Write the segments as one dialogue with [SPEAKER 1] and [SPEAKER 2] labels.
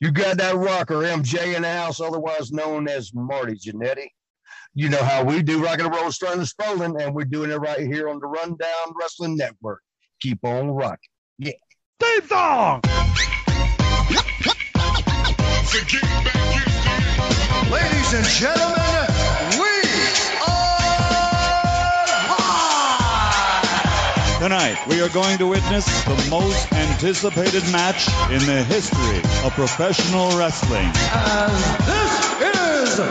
[SPEAKER 1] You got that rocker, MJ in the house, otherwise known as Marty Jannetty. You know how we do rock and roll, starting and Spalding, and we're doing it right here on the Rundown Wrestling Network. Keep on rocking. Yeah.
[SPEAKER 2] Theme song!
[SPEAKER 3] Ladies and gentlemen,
[SPEAKER 2] Tonight, we are going to witness the most anticipated match in the history of professional wrestling.
[SPEAKER 3] And this is the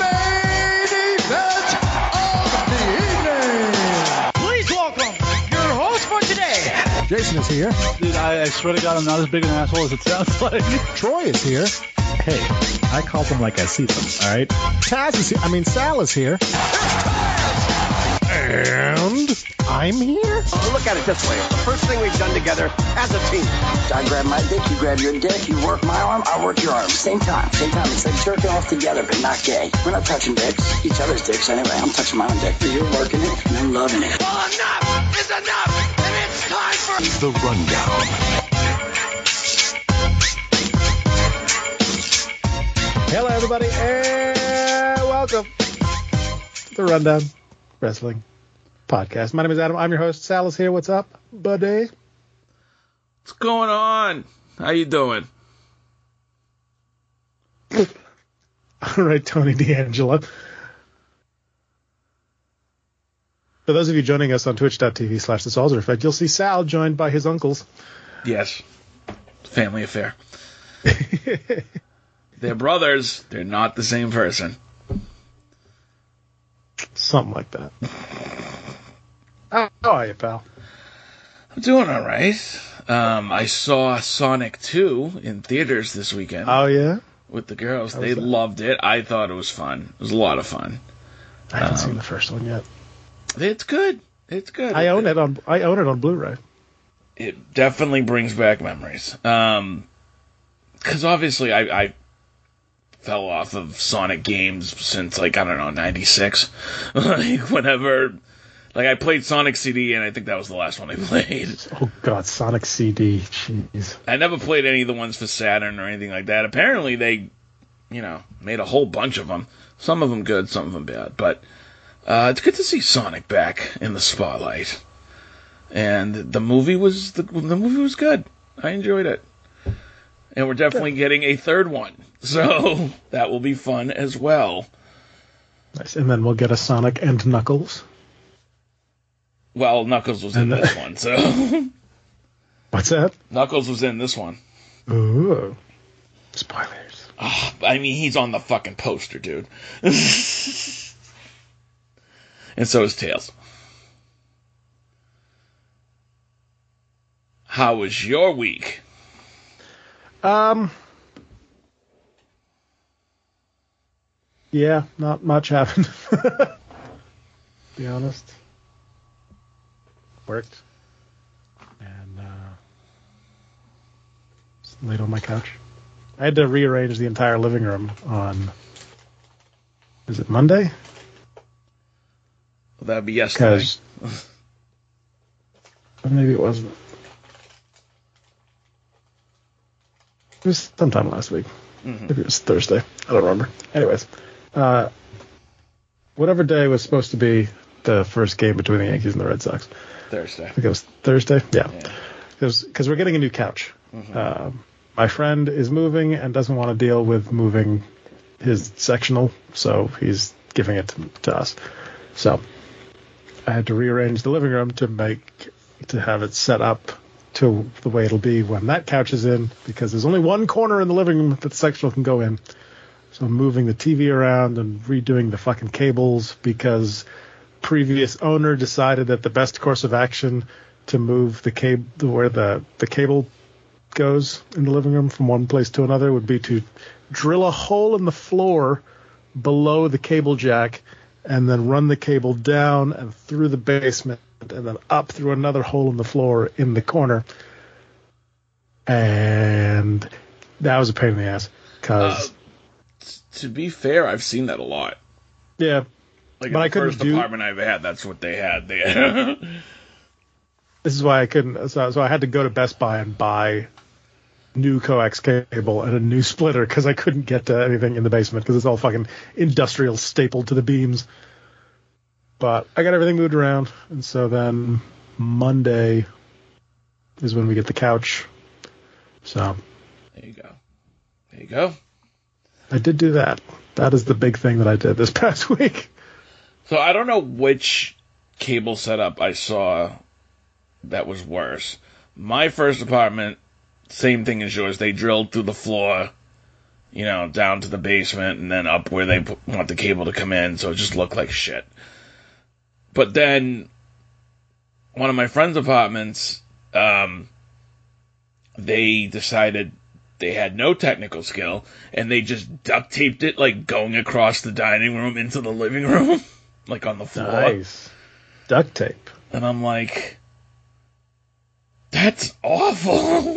[SPEAKER 3] main event of the evening!
[SPEAKER 4] Please welcome your host for today.
[SPEAKER 5] Jason is here.
[SPEAKER 6] Dude, I, I swear to God, I'm not as big an asshole as it sounds like.
[SPEAKER 5] Troy is here.
[SPEAKER 7] Hey, I call them like I see them, all right?
[SPEAKER 5] Taz is here. I mean, Sal is here. And I'm here.
[SPEAKER 8] Look at it this way. It's the first thing we've done together as a team.
[SPEAKER 9] I grab my dick, you grab your dick, you work my arm, I work your arm. Same time, same time. It's like jerking off together, but not gay. We're not touching dicks, each other's dicks anyway. I'm touching my own dick. But you're working it, and I'm loving it.
[SPEAKER 3] Well, enough is enough, and it's time for
[SPEAKER 10] The Rundown.
[SPEAKER 5] Hello, everybody, and welcome to the Rundown Wrestling Podcast. My name is Adam. I'm your host. Sal is here. What's up, buddy?
[SPEAKER 11] What's going on? How you doing?
[SPEAKER 5] All right, Tony D'Angelo. For those of you joining us on twitch.tv slash the Salzer Effect, you'll see Sal joined by his uncles.
[SPEAKER 11] Yes. Family affair. they're brothers. They're not the same person.
[SPEAKER 5] Something like that. How are you, pal?
[SPEAKER 11] I'm doing all right. Um, I saw Sonic 2 in theaters this weekend
[SPEAKER 5] Oh, yeah?
[SPEAKER 11] with the girls.
[SPEAKER 5] How
[SPEAKER 11] They
[SPEAKER 5] was that?
[SPEAKER 11] loved it. I thought it was fun. It was a lot of fun.
[SPEAKER 5] I haven't
[SPEAKER 11] Um,
[SPEAKER 5] seen the first one yet.
[SPEAKER 11] It's good. It's good.
[SPEAKER 5] I own it on I own it on Blu-ray.
[SPEAKER 11] it definitely brings back memories. Um, because obviously I, I fell off of Sonic games since like I don't know '96. like whenever, like I played Sonic CD, and I think that was the last one I played.
[SPEAKER 5] Oh God, Sonic CD. Jeez.
[SPEAKER 11] I never played any of the ones for Saturn or anything like that. Apparently they, you know, made a whole bunch of them. Some of them good, some of them bad. But uh, it's good to see Sonic back in the spotlight. And the movie was the, the movie was good. I enjoyed it. And we're definitely getting a third one, so that will be fun as well.
[SPEAKER 5] Nice. And then we'll get a Sonic and Knuckles.
[SPEAKER 11] Well, Knuckles was in
[SPEAKER 5] the-
[SPEAKER 11] this one, so
[SPEAKER 5] What's that?
[SPEAKER 11] Knuckles was in this one.
[SPEAKER 5] Ooh. Spoilers.
[SPEAKER 11] Ah, I mean, he's on the fucking poster, dude. and so is Tails. How was your week?
[SPEAKER 5] Um. Yeah, not much happened. to be honest. Worked. And uh, laid on my couch. I had to rearrange the entire living room on. Is it Monday?
[SPEAKER 11] Well, That'd be yesterday.
[SPEAKER 5] Maybe it wasn't. It was sometime last week.
[SPEAKER 11] Mhm.
[SPEAKER 5] Maybe it was Thursday. I don't remember. Anyways, uh, whatever day was supposed to be the first game between the Yankees and the Red Sox.
[SPEAKER 11] Thursday.
[SPEAKER 5] I think it was Thursday. Yeah,
[SPEAKER 11] Yeah.
[SPEAKER 5] because we're getting a new couch.
[SPEAKER 11] Mhm.
[SPEAKER 5] Um, my friend is moving and doesn't want to deal with moving his sectional, so he's giving it to, to us. So I had to rearrange the living room to make to have it set up to the way it'll be when that couch is in, because there's only one corner in the living room that the sectional can go in. So I'm moving the TV around and redoing the fucking cables because previous owner decided that the best course of action to move the cable where the the cable goes in the living room from one place to another would be to drill a hole in the floor below the cable jack and then run the cable down and through the basement and then up through another hole in the floor in the corner. And that was a pain in the ass because
[SPEAKER 11] Uh, to be fair, I've seen that a lot.
[SPEAKER 5] yeah,
[SPEAKER 11] Like
[SPEAKER 5] But
[SPEAKER 11] in
[SPEAKER 5] I
[SPEAKER 11] the
[SPEAKER 5] couldn't
[SPEAKER 11] first
[SPEAKER 5] do-
[SPEAKER 11] apartment I've had, that's what they had. They
[SPEAKER 5] this is why I couldn't. So, so I had to go to Best Buy and buy new coax cable and a new splitter because I couldn't get to anything in the basement because it's all fucking industrial stapled to the beams. But I got everything moved around, and so then Monday is when we get the couch. So
[SPEAKER 11] there you go. There you go.
[SPEAKER 5] I did do that. That is the big thing that I did this past week.
[SPEAKER 11] So I don't know which cable setup I saw that was worse. My first apartment, same thing as yours. They drilled through the floor, you know, down to the basement and then up where they want the cable to come in, so it just looked like shit. But then one of my friend's apartments, um, they decided they had no technical skill and they just duct taped it like going across the dining room into the living room, like on the floor.
[SPEAKER 5] Nice duct tape.
[SPEAKER 11] And I'm like, that's awful.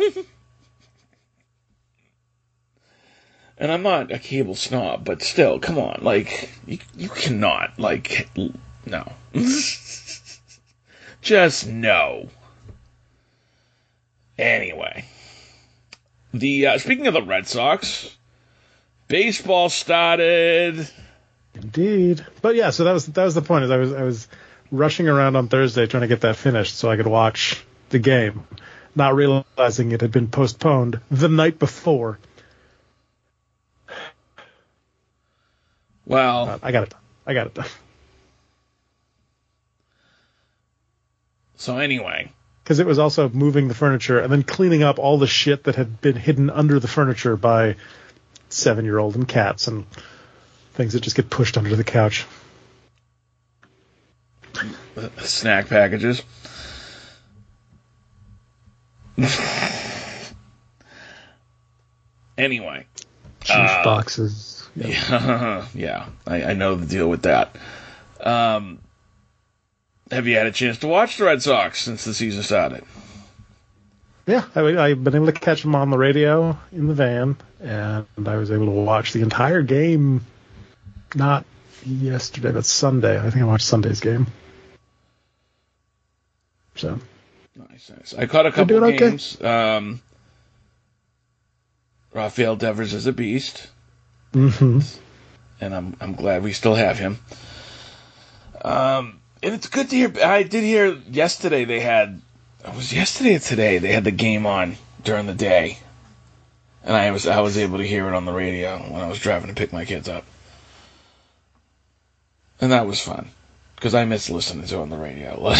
[SPEAKER 11] and I'm not a cable snob, but still, come on, like you you cannot like no. Just no. Anyway, the uh, speaking of the Red Sox, baseball started.
[SPEAKER 5] Indeed. But yeah, so that was that was the point. Is I was I was rushing around on Thursday trying to get that finished so I could watch the game, not realizing it had been postponed the night before.
[SPEAKER 11] Well,
[SPEAKER 5] Uh, I got it done. I got it done.
[SPEAKER 11] So anyway,
[SPEAKER 5] Because it was also moving the furniture and then cleaning up all the shit that had been hidden under the furniture by seven year old and cats and things that just get pushed under the couch.
[SPEAKER 11] snack packages. anyway,
[SPEAKER 5] Juice
[SPEAKER 11] Uh,
[SPEAKER 5] boxes.
[SPEAKER 11] yeah, yeah, I, I know the deal with that. Um, have you had a chance to watch the Red Sox since the season started?
[SPEAKER 5] Yeah, I, I've been able to catch them on the radio in the van, and I was able to watch the entire game. Not yesterday, but Sunday. I think I watched Sunday's game. So
[SPEAKER 11] Nice, nice. I caught a couple
[SPEAKER 5] okay.
[SPEAKER 11] games. Um, Rafael Devers is a beast,
[SPEAKER 5] mhm.
[SPEAKER 11] and I'm I'm glad we still have him. Um, and it's good to hear. I did hear yesterday they had. It was yesterday or today they had the game on during the day, and I was I was able to hear it on the radio when I was driving to pick my kids up, and that was fun because I miss listening to it on the radio.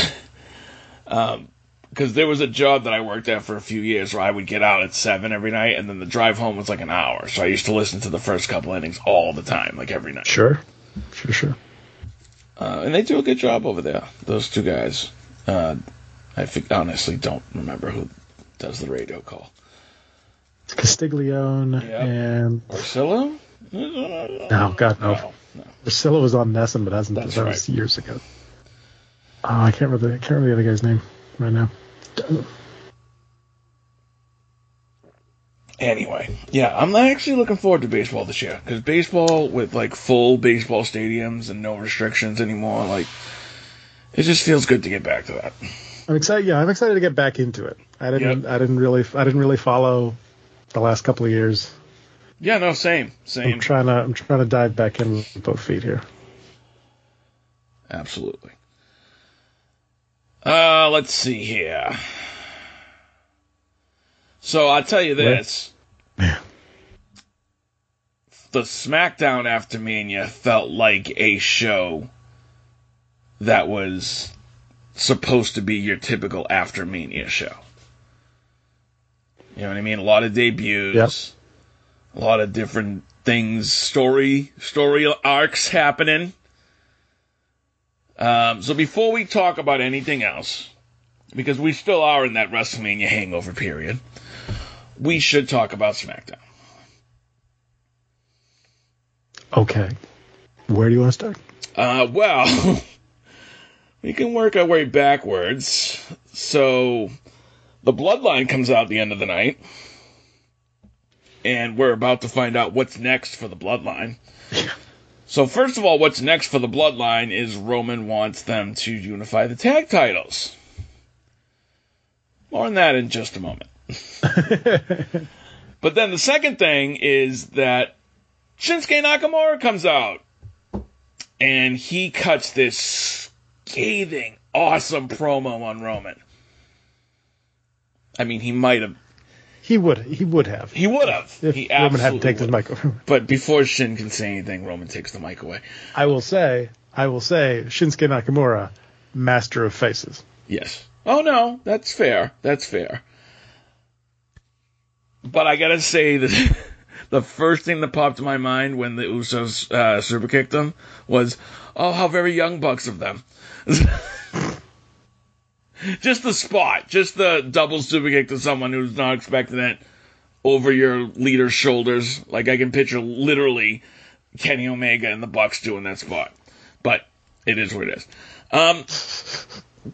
[SPEAKER 11] um, because there was a job that I worked at for a few years where I would get out at seven every night, and then the drive home was like an hour. So I used to listen to the first couple innings all the time, like every night.
[SPEAKER 5] sure, sure, sure.
[SPEAKER 11] Uh, and they do a good job over there. Those two guys. Uh, I honestly don't remember who does the radio call.
[SPEAKER 5] Castiglione
[SPEAKER 11] Yep.
[SPEAKER 5] and
[SPEAKER 11] Orsillo?
[SPEAKER 5] no, God no.
[SPEAKER 11] No, no.
[SPEAKER 5] Was on NESN, but hasn't.
[SPEAKER 11] That's
[SPEAKER 5] that was years ago. Oh, I can't remember. The, I can't remember the other guy's name right now.
[SPEAKER 11] Anyway, yeah, I'm actually looking forward to baseball this year because baseball with like full baseball stadiums and no restrictions anymore, like it just feels good to get back to that.
[SPEAKER 5] I'm excited. Yeah, I'm excited to get back into it. I didn't. I didn't really. I didn't really follow the last couple of years.
[SPEAKER 11] Yeah, no, same, same.
[SPEAKER 5] I'm trying to. I'm trying to dive back in with both feet here.
[SPEAKER 11] absolutely. Uh, let's see here. So I'll tell you this. The SmackDown after Mania felt like a show that was supposed to be your typical after Mania show. You know what I mean? A lot of debuts,
[SPEAKER 5] Yep.
[SPEAKER 11] a lot of different things, story story arcs happening. Um, so before we talk about anything else, because we still are in that WrestleMania hangover period, we should talk about SmackDown.
[SPEAKER 5] Okay. Where do you want to start?
[SPEAKER 11] Uh, well, we can work our way backwards. So, the Bloodline comes out at the end of the night, and we're about to find out what's next for the Bloodline. So, first of all, what's next for the Bloodline is Roman wants them to unify the tag titles. More on that in just a moment. but then the second thing is that Shinsuke Nakamura comes out and he cuts this scathing, awesome promo on Roman. I mean, he might have.
[SPEAKER 5] He would. He would have.
[SPEAKER 11] He would have.
[SPEAKER 5] If
[SPEAKER 11] he
[SPEAKER 5] Roman had to
[SPEAKER 11] absolutely
[SPEAKER 5] take his mic away.
[SPEAKER 11] But before Shin can say anything, Roman takes the mic away.
[SPEAKER 5] I will say. I will say. Shinsuke Nakamura, master of faces.
[SPEAKER 11] Yes. Oh no, that's fair. That's fair. But I gotta say that the first thing that popped to my mind when the Usos uh, super kicked them was, "Oh, how very young bucks of them." just the spot, just the double super kick to someone who's not expecting it over your leader's shoulders. Like I can picture literally Kenny Omega and the Bucks doing that spot. But it is what it is. Um,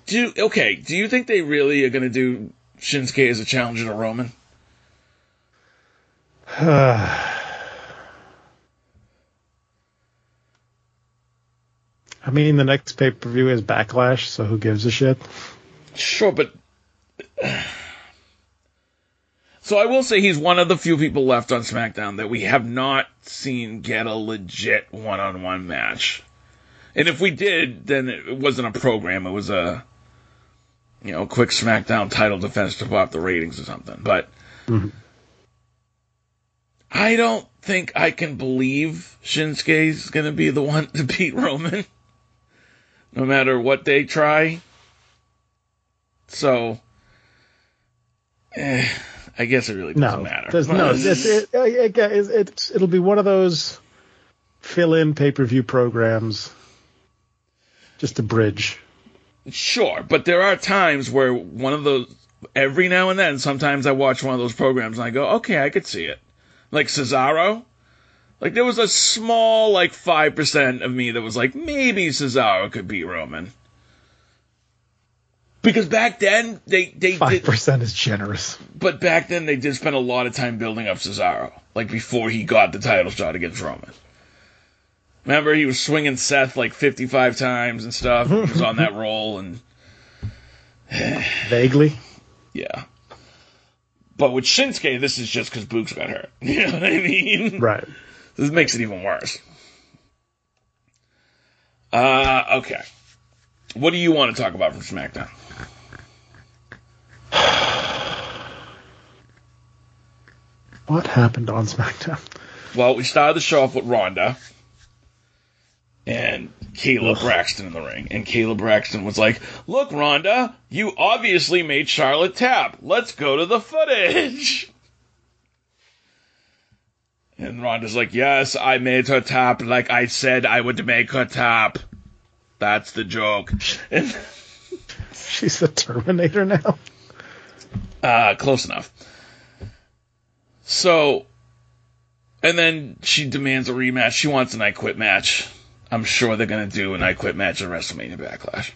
[SPEAKER 11] do okay? Do you think they really are going to do Shinsuke as a challenger to Roman?
[SPEAKER 5] I mean, the next pay per view is Backlash, so who gives a shit?
[SPEAKER 11] Sure, but so I will say he's one of the few people left on SmackDown that we have not seen get a legit one-on-one match. And if we did, then it wasn't a program; it was a you know quick SmackDown title defense to pop the ratings or something. But mm-hmm. I don't think I can believe Shinsuke's going to be the one to beat Roman, no matter what they try. So, eh, I guess it really doesn't
[SPEAKER 5] No,
[SPEAKER 11] matter.
[SPEAKER 5] there's no. It's, it, it, it, it's it'll be one of those fill-in pay-per-view programs, just a bridge.
[SPEAKER 11] Sure, but there are times where one of those, every now and then, sometimes I watch one of those programs and I go, okay, I could see it. Like Cesaro. Like there was a small, like 5% of me that was like, maybe Cesaro could beat Roman. Because back then, they, they
[SPEAKER 5] five percent is generous.
[SPEAKER 11] but back then they did spend a lot of time building up Cesaro. Like before he got the title shot against Roman. Remember, he was swinging Seth like 55 times and stuff. He was on that roll and
[SPEAKER 5] Vaguely.
[SPEAKER 11] Yeah. But with Shinsuke, this is just because Books got hurt. You know what I mean?
[SPEAKER 5] Right.
[SPEAKER 11] This makes it even worse. Uh, okay. What do you want to talk about from SmackDown?
[SPEAKER 5] What happened on SmackDown?
[SPEAKER 11] Well, we started the show off with Ronda and Kayla Braxton in the ring. And Kayla Braxton was like, Look, Ronda, you obviously made Charlotte tap. Let's go to the footage. And Ronda's like, Yes, I made her tap like I said I would make her tap. That's the joke. And
[SPEAKER 5] She's the Terminator now.
[SPEAKER 11] Uh, close enough. So, and then she demands a rematch. She wants an I Quit match. I'm sure they're going to do an I Quit match at WrestleMania Backlash.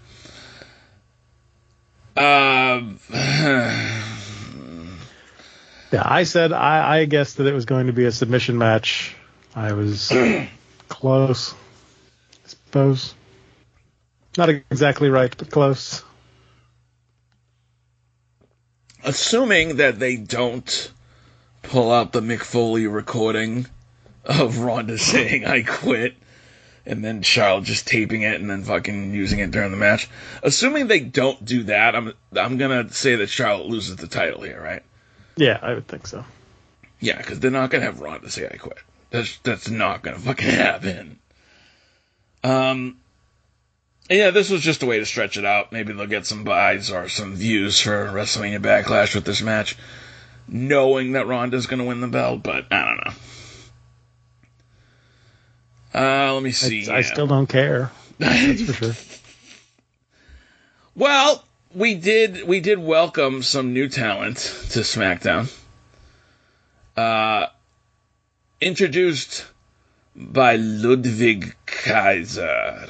[SPEAKER 11] Um,
[SPEAKER 5] Yeah, I said I, I guessed that it was going to be a submission match. I was close, I suppose. Not exactly right, but close.
[SPEAKER 11] assuming that they don't pull out the Mick Foley recording of Ronda saying I quit and then Charlotte just taping it and then fucking using it during the match. Assuming they don't do that, I'm I'm gonna say that Charlotte loses the title here, right?
[SPEAKER 5] Yeah, I would think so.
[SPEAKER 11] Yeah, because they're not gonna have Ronda say I quit. That's that's not gonna fucking happen. Um. Yeah, this was just a way to stretch it out. Maybe they'll get some buys or some views for WrestleMania Backlash with this match, knowing that Ronda's going to win the belt. But I don't know. Uh, let me see.
[SPEAKER 5] I, I still don't care. That's for sure.
[SPEAKER 11] Well, we did we did welcome some new talent to SmackDown. Uh, introduced by Ludwig Kaiser.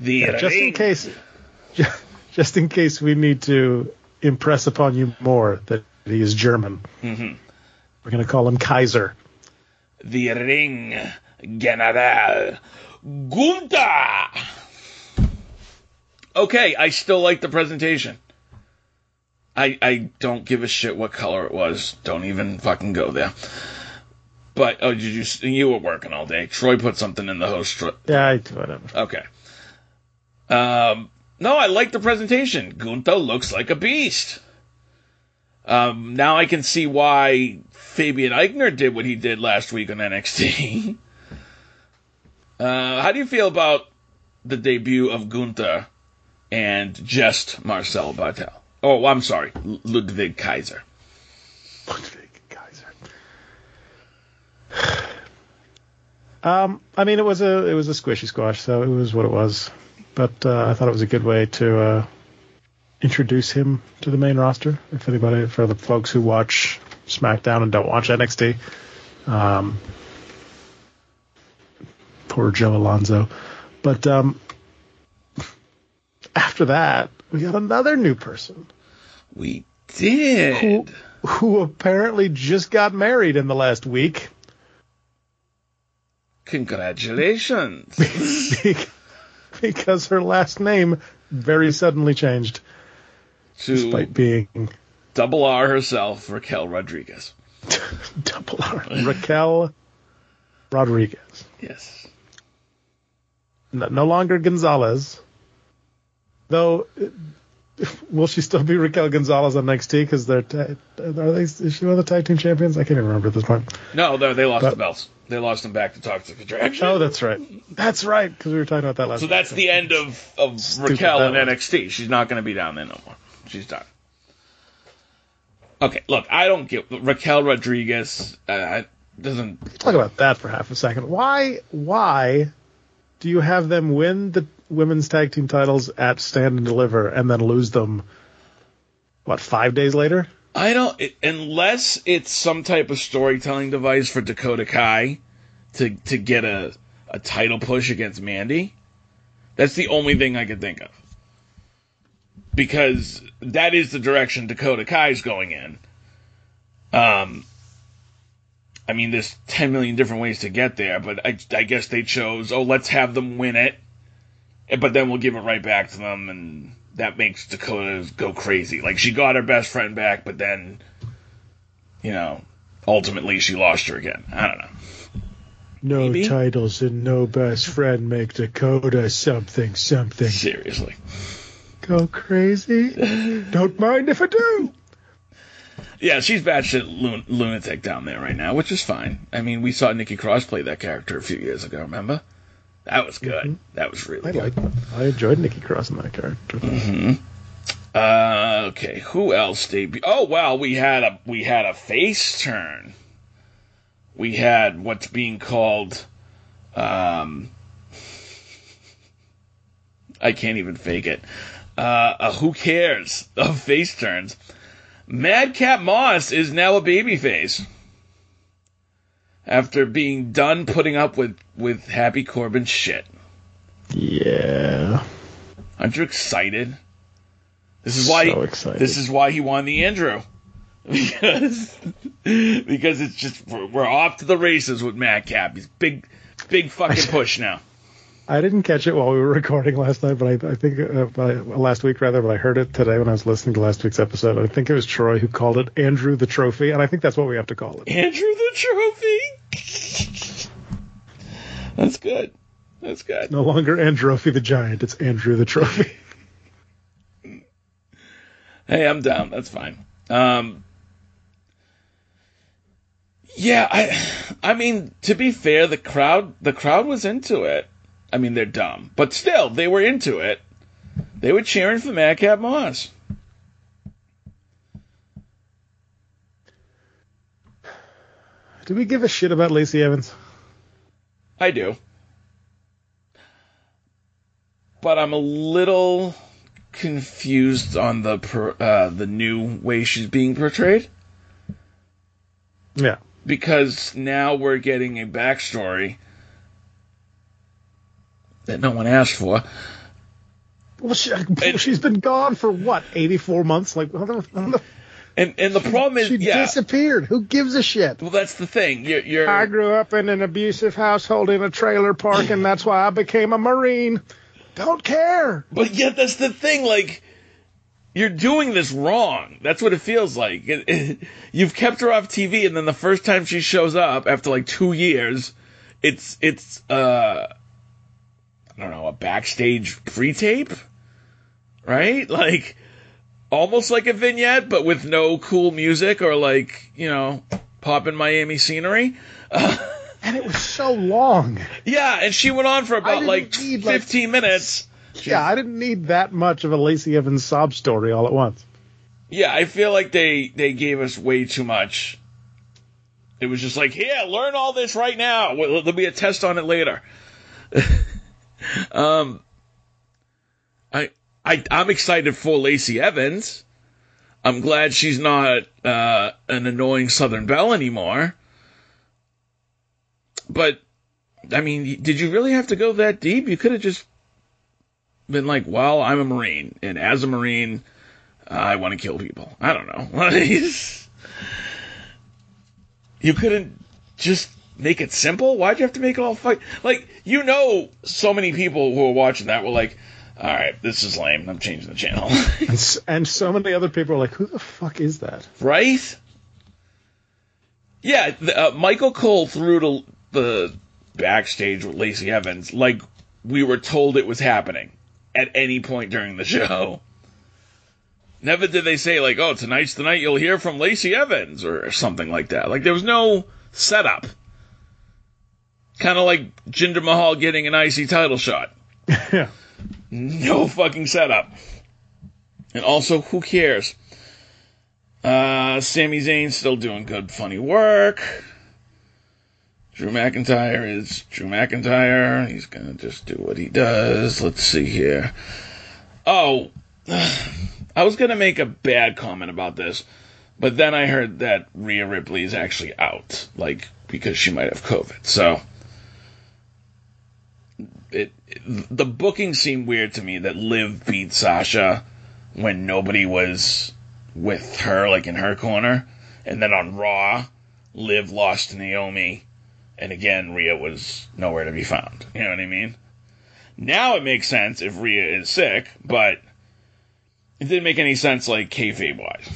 [SPEAKER 11] The
[SPEAKER 5] Yeah, just in case, just in case we need to impress upon you more that he is German,
[SPEAKER 11] Mhm.
[SPEAKER 5] we're going to call him Kaiser.
[SPEAKER 11] The Ring General Gunther. Okay, I still like the presentation. I I don't give a shit what color it was. Don't even fucking go there. But oh, did you you were working all day? Troy put something in the host.
[SPEAKER 5] Yeah, I, whatever.
[SPEAKER 11] Okay. Um, no, I like the presentation. Gunther looks like a beast. Um, now I can see why Fabian Aichner did what he did last week on NXT. uh, how do you feel about the debut of Gunther and just Marcel Barthel? Oh, I'm sorry, Ludwig Kaiser.
[SPEAKER 5] Ludwig Kaiser. Um, I mean, it was a it was a squishy squash, so it was what it was. But uh, I thought it was a good way to uh, introduce him to the main roster. If anybody, for the folks who watch SmackDown and don't watch NXT, um, poor Joe Alonzo. But um, after that, we got another new person
[SPEAKER 11] We did.
[SPEAKER 5] who who apparently just got married in the last week.
[SPEAKER 11] Congratulations.
[SPEAKER 5] because her last name very suddenly changed,
[SPEAKER 11] to
[SPEAKER 5] despite being
[SPEAKER 11] Double R herself, Raquel Rodriguez.
[SPEAKER 5] double R. Raquel Rodriguez.
[SPEAKER 11] Yes.
[SPEAKER 5] No, no longer Gonzalez. Though, will she still be Raquel Gonzalez on NXT? Because they're ta- are they? Is she one of the tag team champions? I can't even remember at this point.
[SPEAKER 11] No, they, they lost
[SPEAKER 5] But-
[SPEAKER 11] the belts. They lost them back to Toxic Attraction.
[SPEAKER 5] Oh, that's right. That's right. Because we were talking about that last.
[SPEAKER 11] so that's the end of, of
[SPEAKER 5] Stupid
[SPEAKER 11] Raquel in. NXT. She's not going to be down there no more. She's done. Okay, look, I don't get Raquel Rodriguez. Uh, doesn't
[SPEAKER 5] talk about that for half a second. Why? Why do you have them win the women's tag team titles at Stand and Deliver and then lose them? What five days later?
[SPEAKER 11] I don't it, unless it's some type of storytelling device for Dakota Kai to to get a a title push against Mandy. That's the only thing I can think of. Because that is the direction Dakota Kai's going in. Um I mean there's 10 million different ways to get there, but I I guess they chose, oh, let's have them win it. But then we'll give it right back to them and that makes Dakota go crazy. Like she got her best friend back, but then, you know, ultimately she lost her again. I don't know.
[SPEAKER 5] No
[SPEAKER 11] Maybe.
[SPEAKER 5] titles and no best friend make Dakota something something.
[SPEAKER 11] Seriously.
[SPEAKER 5] Go crazy? Don't mind if I do.
[SPEAKER 11] Yeah, she's batshit lun- lunatic down there right now, which is fine. I mean, we saw Nikki Cross play that character a few years ago. Remember? That was good. That was really
[SPEAKER 5] I
[SPEAKER 11] good.
[SPEAKER 5] like. I enjoyed Nikki Cross in that character.
[SPEAKER 11] hmm Uh, okay, who else debuted? Oh well, we had a we had a face turn. We had what's being called, um, I can't even fake it. Uh, a who cares of face turns. Madcap Moss is now a babyface after being done putting up with with Happy Corbin shit.
[SPEAKER 5] Yeah.
[SPEAKER 11] Aren't you excited? This is why
[SPEAKER 5] So excited.
[SPEAKER 11] this is why he won the Andrew. Because because it's just we're, we're off to the races with Madcap. He's big big fucking push now.
[SPEAKER 5] I didn't catch it while we were recording last night, but I, I think uh, by, last week rather, but I heard it today when I was listening to last week's episode. I think it was Troy who called it Andrew the Trophy, and I think that's what we have to call it.
[SPEAKER 11] Andrew the trophy. That's good. That's good.
[SPEAKER 5] No longer Androphy the Giant, it's Andrew the Trophy.
[SPEAKER 11] Hey, I'm down. That's fine. Um, yeah, I, I mean, to be fair, the crowd, the crowd was into it. I mean, they're dumb, but still, they were into it. They were cheering for Madcap Moss.
[SPEAKER 5] Do we give a shit about Lacey Evans?
[SPEAKER 11] I do, but I'm a little confused on the per, uh, the new way she's being portrayed.
[SPEAKER 5] Yeah.
[SPEAKER 11] Because now we're getting a backstory that no one asked for.
[SPEAKER 5] Well, she, has been gone for what, 84 months? Like, how the, how the,
[SPEAKER 11] and and the problem is,
[SPEAKER 5] she
[SPEAKER 11] yeah.
[SPEAKER 5] disappeared. Who gives a shit?
[SPEAKER 11] Well, that's the thing. You're, you're
[SPEAKER 5] I grew up in an abusive household in a trailer park, and that's why I became a Marine. Don't care.
[SPEAKER 11] But yet, that's the thing. Like, you're doing this wrong. That's what it feels like. It, it, you've kept her off TV, and then the first time she shows up after like two years, it's it's uh, I don't know, a backstage pre-tape, right? Like almost like a vignette, but with no cool music or like you know, popping Miami scenery. Uh,
[SPEAKER 5] and it was so long.
[SPEAKER 11] Yeah, and she went on for about like need, 15 like, minutes.
[SPEAKER 5] Yeah, I didn't need that much of a Lacey Evans sob story all at once.
[SPEAKER 11] Yeah, I feel like they they gave us way too much. It was just like, here, learn all this right now. There'll be a test on it later. um, I I I'm excited for Lacey Evans. I'm glad she's not uh, an annoying Southern Belle anymore. But I mean, did you really have to go that deep? You could have just been like, "Well, I'm a Marine, and as a Marine, I want to kill people." I don't know. you couldn't just make it simple. Why'd you have to make it all fight? Like, you know, so many people who are watching that were like, "All right, this is lame. I'm changing the channel."
[SPEAKER 5] and, and so many other people are like, "Who the fuck is that?"
[SPEAKER 11] Right? Yeah, the, uh, Michael Cole threw to the backstage with Lacey Evans like we were told it was happening at any point during the show. Never did they say like, "Oh, tonight's the night you'll hear from Lacey Evans" or something like that. Like there was no setup. Kind of like Jinder Mahal getting an IC title shot.
[SPEAKER 5] yeah.
[SPEAKER 11] No fucking setup. And also, who cares? Uh, Sami Zayn's still doing good, funny work. Drew McIntyre is Drew McIntyre. He's gonna just do what he does. Let's see here. Oh, I was gonna make a bad comment about this, but then I heard that Rhea Ripley is actually out, like because she might have COVID. So it, the booking seemed weird to me that Liv beat Sasha when nobody was with her, like in her corner, and then on Raw, Liv lost to Naomi and again, Rhea was nowhere to be found. You know what I mean? Now it makes sense if Rhea is sick, but it didn't make any sense like kayfabe wise.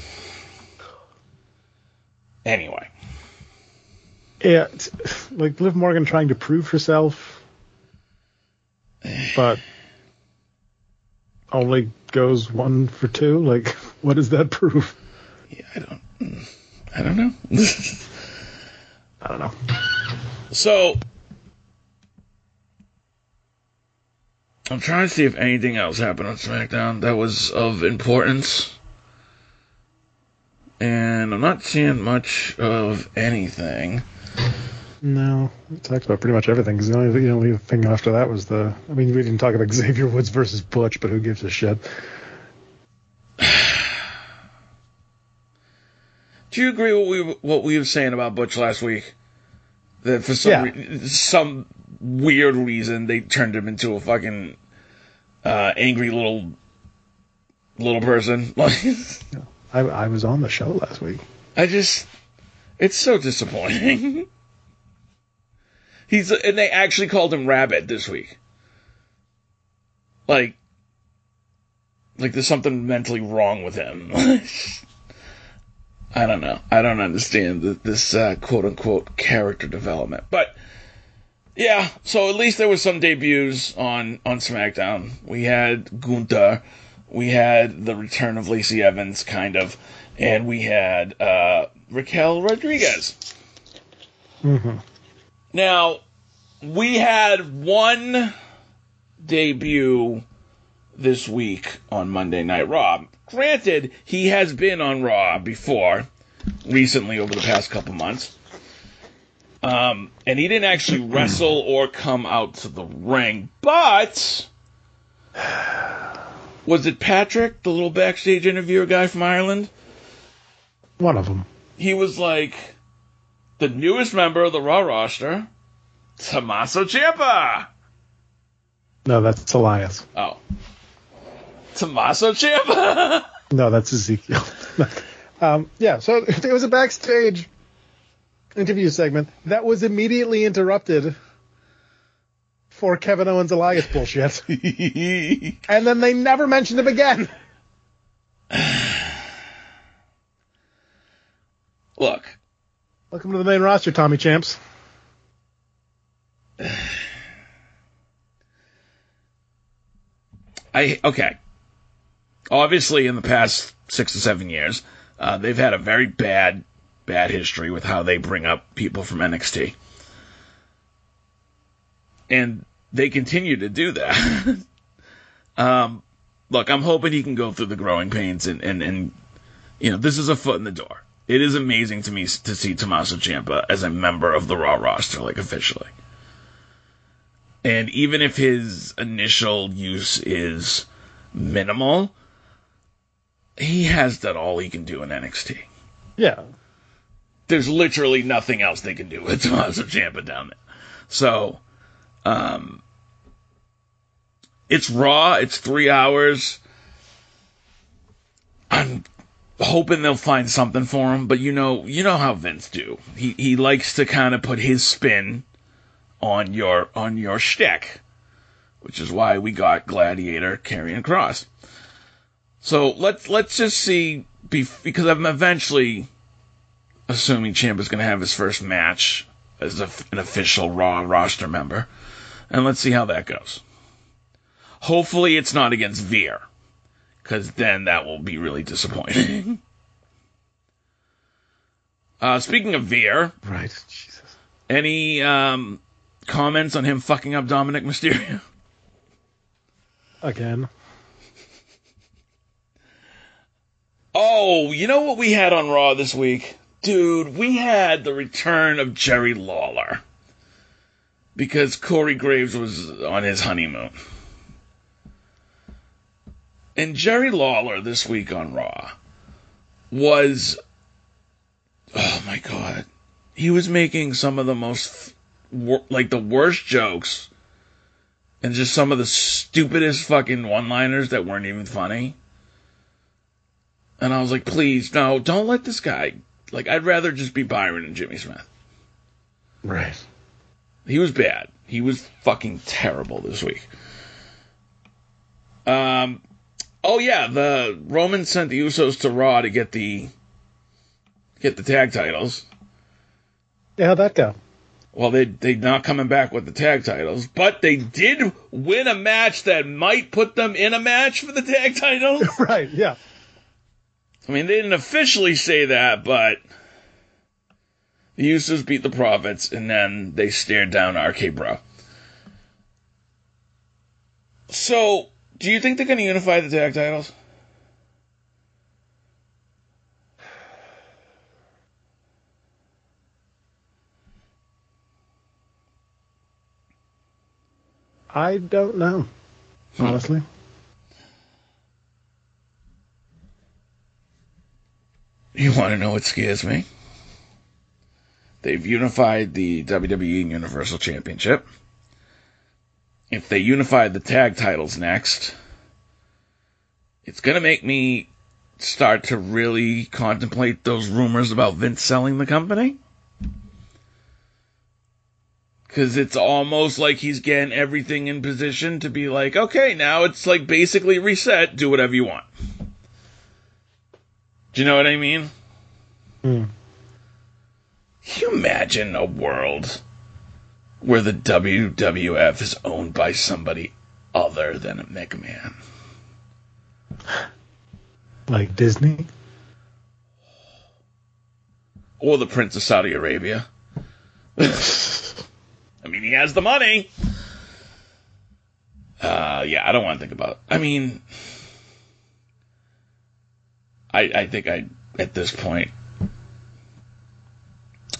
[SPEAKER 11] Anyway.
[SPEAKER 5] Yeah, like Liv Morgan trying to prove herself, but only goes one for two. Like, what does that prove?
[SPEAKER 11] Yeah, I don't. I don't know.
[SPEAKER 5] I don't know.
[SPEAKER 11] So I'm trying to see if anything else happened on SmackDown that was of importance. And I'm not seeing much of anything.
[SPEAKER 5] No, we talked about pretty much everything. Because the only, the only thing after that was the. I mean, we didn't talk about Xavier Woods versus Butch, but who gives a shit?
[SPEAKER 11] Do you agree with what we what we were saying about Butch last week? That for some yeah. re- some weird reason they turned him into a fucking uh, angry little little person.
[SPEAKER 5] I, I was on the show last week.
[SPEAKER 11] I just, it's so disappointing. He's and they actually called him Rabbit this week. Like, like there's something mentally wrong with him. I don't know. I don't understand the, this uh, quote unquote character development. But yeah, so at least there was some debuts on on SmackDown. We had Gunther, we had the return of Lacey Evans, kind of, and we had uh, Raquel Rodriguez.
[SPEAKER 5] Mm-hmm.
[SPEAKER 11] Now we had one debut this week on Monday Night Raw. Granted, he has been on Raw before, recently over the past couple months. Um, and he didn't actually wrestle or come out to the ring, but was it Patrick, the little backstage interviewer guy from Ireland?
[SPEAKER 5] One of them.
[SPEAKER 11] He was like, the newest member of the Raw roster, Tommaso Ciampa.
[SPEAKER 5] No, that's Elias.
[SPEAKER 11] Oh. Tommaso Ciampa.
[SPEAKER 5] no, that's Ezekiel. um, yeah, so there was a backstage interview segment that was immediately interrupted for Kevin Owens Elias bullshit. and then they never mentioned him again.
[SPEAKER 11] Look.
[SPEAKER 5] Welcome to the main roster, Tommy Champs.
[SPEAKER 11] I okay. Obviously, in the past six to seven years, uh, they've had a very bad, bad history with how they bring up people from NXT, and they continue to do that. um, look, I'm hoping he can go through the growing pains and, and, and, you know, this is a foot in the door. It is amazing to me to see Tommaso Ciampa as a member of the Raw roster, like officially. And even if his initial use is minimal, he has done all he can do in NXT.
[SPEAKER 5] Yeah.
[SPEAKER 11] There's literally nothing else they can do with Tommaso Ciampa down there. So, um, it's raw. It's three hours. I'm hoping they'll find something for him, but you know, you know how Vince do. He he likes to kind of put his spin on your on your shtick, which is why we got Gladiator, Karrion Kross. So let's let's just see because I'm eventually assuming Champ is going to have his first match as a, an official Raw roster member, and let's see how that goes. Hopefully, it's not against Veer, because then that will be really disappointing. uh, speaking of Veer,
[SPEAKER 5] right? Jesus.
[SPEAKER 11] Any um, comments on him fucking up Dominik Mysterio?
[SPEAKER 5] Again.
[SPEAKER 11] Oh, you know what we had on Raw this week? Dude, we had the return of Jerry Lawler. Because Corey Graves was on his honeymoon. And Jerry Lawler this week on Raw was. Oh my god. He was making some of the most. Like the worst jokes. And just some of the stupidest fucking one liners that weren't even funny. And I was like, please, no, don't let this guy. Like, I'd rather just be Byron and Jimmy Smith.
[SPEAKER 5] Right.
[SPEAKER 11] He was bad. He was fucking terrible this week. Um, oh yeah, the Roman sent the Usos to Raw to get the get the tag titles.
[SPEAKER 5] Yeah, how'd that go?
[SPEAKER 11] Well, they they're not coming back with the tag titles, but they did win a match that might put them in a match for the tag titles.
[SPEAKER 5] right. Yeah.
[SPEAKER 11] I mean, they didn't officially say that, but the Usos beat the Profits, and then they stared down RK Bro. So, do you think they're going to unify the tag titles?
[SPEAKER 5] I don't know, hmm. honestly.
[SPEAKER 11] You want to know what scares me? They've unified the WWE Universal Championship. If they unify the tag titles next, it's going to make me start to really contemplate those rumors about Vince selling the company. Because it's almost like he's getting everything in position to be like, okay, now it's like basically reset, do whatever you want. Do you know what I mean?
[SPEAKER 5] Hmm.
[SPEAKER 11] Can you imagine a world where the WWF is owned by somebody other than a McMahon?
[SPEAKER 5] Like Disney?
[SPEAKER 11] Or the Prince of Saudi Arabia? I mean, he has the money. Uh, yeah, I don't want to think about it. I mean, I, I think I, at this point,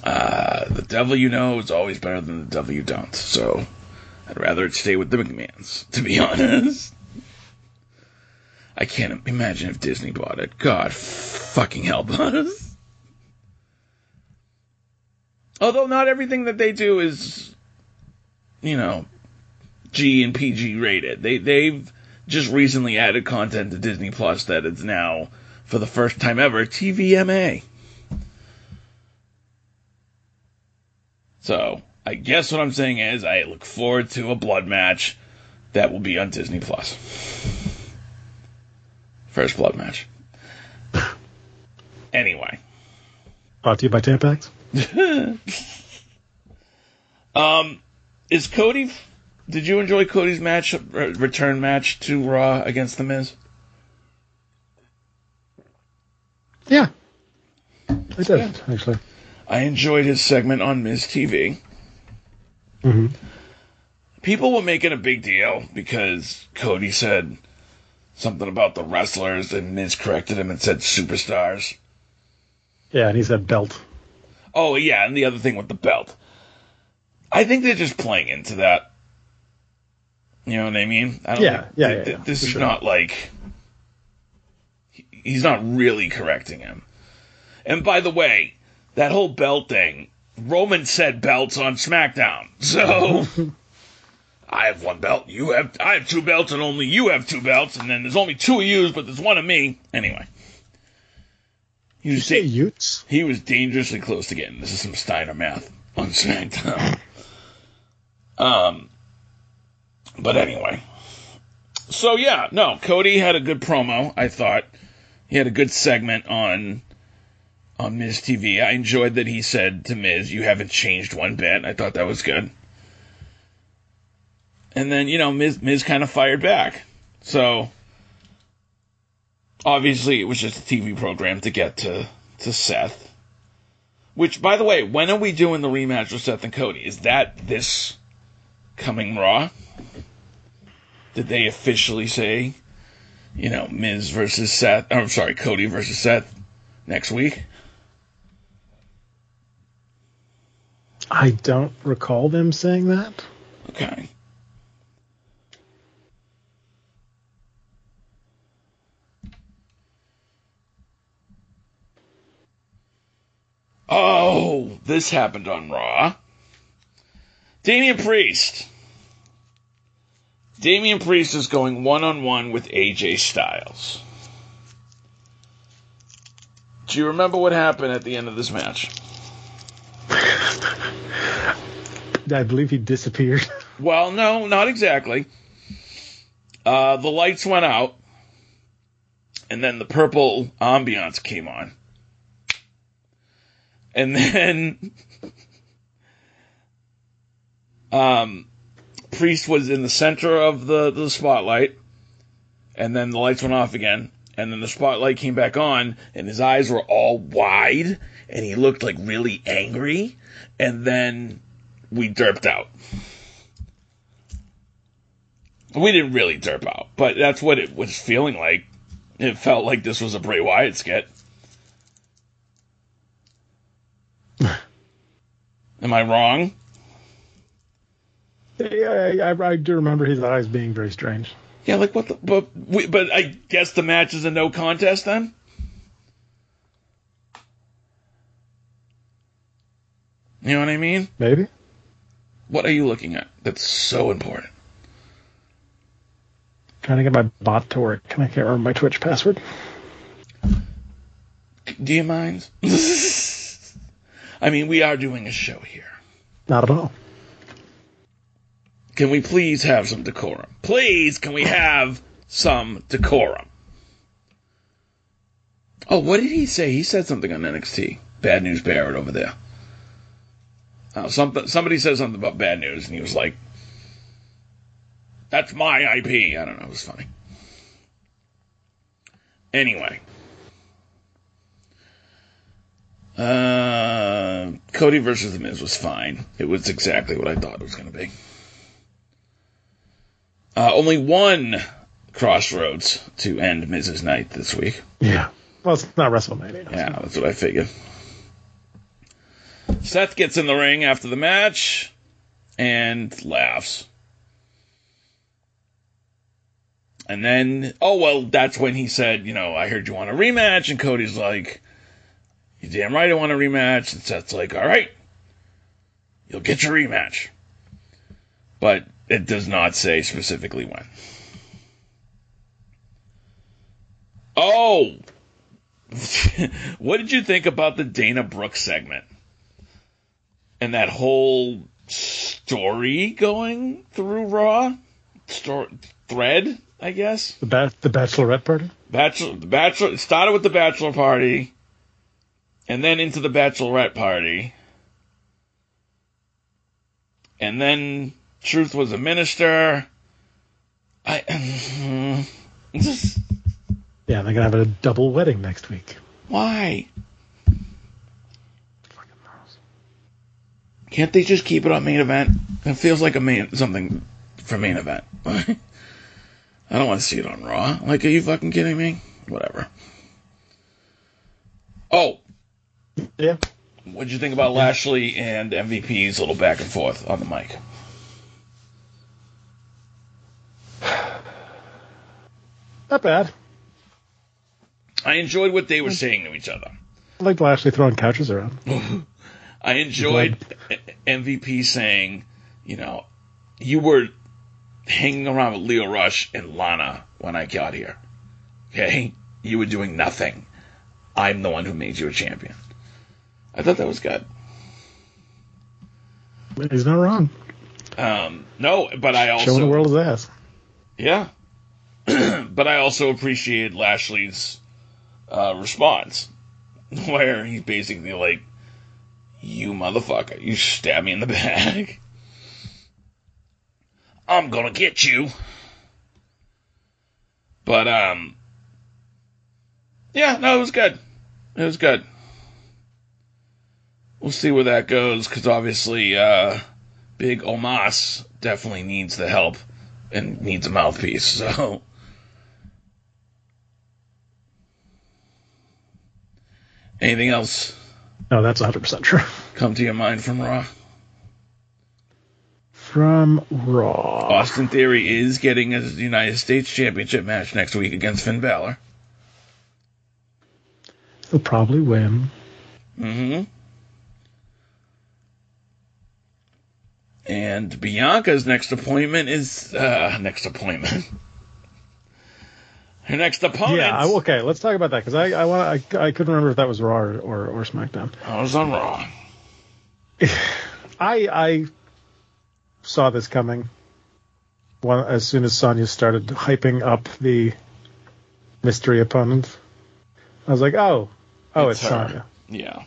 [SPEAKER 11] uh, the devil you know is always better than the devil you don't. So I'd rather it stay with the McMahons, to be honest. I can't imagine if Disney bought it. God fucking help us. Although not everything that they do is, you know, G and PG rated. They they've just recently added content to Disney Plus that is now, for the first time ever, TVMA. So I guess what I'm saying is I look forward to a blood match that will be on Disney Plus. First blood match. Anyway.
[SPEAKER 5] Brought to you by Tampax.
[SPEAKER 11] um, is Cody? Did you enjoy Cody's match, return match to Raw against The Miz?
[SPEAKER 5] Yeah, I did yeah. actually.
[SPEAKER 11] I enjoyed his segment on Miz TV.
[SPEAKER 5] Mm-hmm.
[SPEAKER 11] People were making a big deal because Cody said something about the wrestlers, and Miz corrected him and said superstars.
[SPEAKER 5] Yeah, and he said belt.
[SPEAKER 11] Oh yeah, and the other thing with the belt. I think they're just playing into that. You know what I mean? I
[SPEAKER 5] don't yeah, yeah, th-
[SPEAKER 11] yeah, yeah, This is sure. not like he's not really correcting him. And by the way, that whole belt thing, Roman said belts on SmackDown. So I have one belt, you have I have two belts, and only you have two belts, and then there's only two of you, but there's one of me. Anyway.
[SPEAKER 5] He was, da- Utes?
[SPEAKER 11] he was dangerously close to getting this is some Steiner math on SmackDown. um but anyway. So yeah, no, Cody had a good promo, I thought. He had a good segment on on Miz TV. I enjoyed that he said to Miz, "You haven't changed one bit." I thought that was good. And then you know Miz Miz kind of fired back. So obviously it was just a TV program to get to to Seth. Which, by the way, when are we doing the rematch with Seth and Cody? Is that this coming Raw? Did they officially say, you know, Miz versus Seth? I'm sorry, Cody versus Seth next week?
[SPEAKER 5] I don't recall them saying that.
[SPEAKER 11] Okay. Oh, this happened on Raw. Damian Priest. Damian Priest is going one on one with AJ Styles. Do you remember what happened at the end of this match?
[SPEAKER 5] I believe he disappeared.
[SPEAKER 11] Well, no, not exactly. Uh, the lights went out, and then the purple ambiance came on. And then um, Priest was in the center of the, the spotlight, and then the lights went off again, and then the spotlight came back on, and his eyes were all wide, and he looked like really angry, and then we derped out. We didn't really derp out, but that's what it was feeling like. It felt like this was a Bray Wyatt skit. Am I wrong?
[SPEAKER 5] Yeah, I, I, do remember his eyes being very strange.
[SPEAKER 11] Yeah, like what the? But we, but I guess the match is a no contest then. You know what I mean?
[SPEAKER 5] Maybe.
[SPEAKER 11] What are you looking at? That's so important.
[SPEAKER 5] Trying to get my bot to work. I can't remember my Twitch password.
[SPEAKER 11] Do you mind? I mean, we are doing a show here.
[SPEAKER 5] Not at all.
[SPEAKER 11] Can we please have some decorum? Please, can we have some decorum? Oh, what did he say? He said something on NXT. Bad News Barrett over there. Uh, somebody said something about bad news, and he was like, "That's my IP." I don't know. It was funny. Anyway, uh, Cody versus The Miz was fine. It was exactly what I thought it was going to be. Uh, only one Cross Rhodes to end Miz's Night this week.
[SPEAKER 5] Yeah. Well, it's not WrestleMania.
[SPEAKER 11] Yeah, that's what I figured. Seth gets in the ring after the match and laughs. And then, oh, well, that's when he said, you know, I heard you want a rematch. And Cody's like, you damn right I want a rematch. And Seth's like, all right, you'll get your rematch. But it does not say specifically when. Oh! what did you think about the Dana Brooks segment? And that whole story going through Raw? Story, thread, I guess?
[SPEAKER 5] The, ba- the Bachelorette party?
[SPEAKER 11] Bachelor, the Bachelor, it started with the Bachelor party, and then into the Bachelorette party. And then Truth was a minister. I. just,
[SPEAKER 5] Yeah, they're gonna have a double wedding next week.
[SPEAKER 11] why? Can't they just keep it on main event? It feels like a main something for main event. I don't want to see it on Raw. Like, are you fucking kidding me? Whatever. Oh,
[SPEAKER 5] Yeah.
[SPEAKER 11] what'd you think about Lashley and MVP's little back and forth on the mic?
[SPEAKER 5] Not bad.
[SPEAKER 11] I enjoyed what they were saying to each other.
[SPEAKER 5] I like Lashley throwing couches around.
[SPEAKER 11] I enjoyed MVP saying, you know, you were hanging around with Lio Rush and Lana when I got here. Okay? You were doing nothing. I'm the one who made you a champion. I thought that was good.
[SPEAKER 5] He's not wrong.
[SPEAKER 11] Um, no, but I also
[SPEAKER 5] Showing the world his ass.
[SPEAKER 11] Yeah. but I also appreciate Lashley's uh, response, where he's basically like, You motherfucker, you stab me in the back. I'm gonna get you. But, um, yeah, no, it was good. It was good. We'll see where that goes, because obviously, uh, Big Omos definitely needs the help and needs a mouthpiece, so. Anything else
[SPEAKER 5] No, that's 100% true.
[SPEAKER 11] come to your mind from Raw?
[SPEAKER 5] From Raw.
[SPEAKER 11] Austin Theory is getting a United States Championship match next week against Finn Balor.
[SPEAKER 5] He'll probably win.
[SPEAKER 11] Mm-hmm. And Bianca's next appointment is uh next appointment. Her next opponent.
[SPEAKER 5] Yeah, I, okay, let's talk about that because I I, want I I couldn't remember if that was Raw or, or, or SmackDown.
[SPEAKER 11] I was on Raw.
[SPEAKER 5] I I saw this coming. One as soon as Sonya started hyping up the mystery opponent, I was like, oh, oh, it's,
[SPEAKER 11] her.
[SPEAKER 5] Sonya.
[SPEAKER 11] Yeah.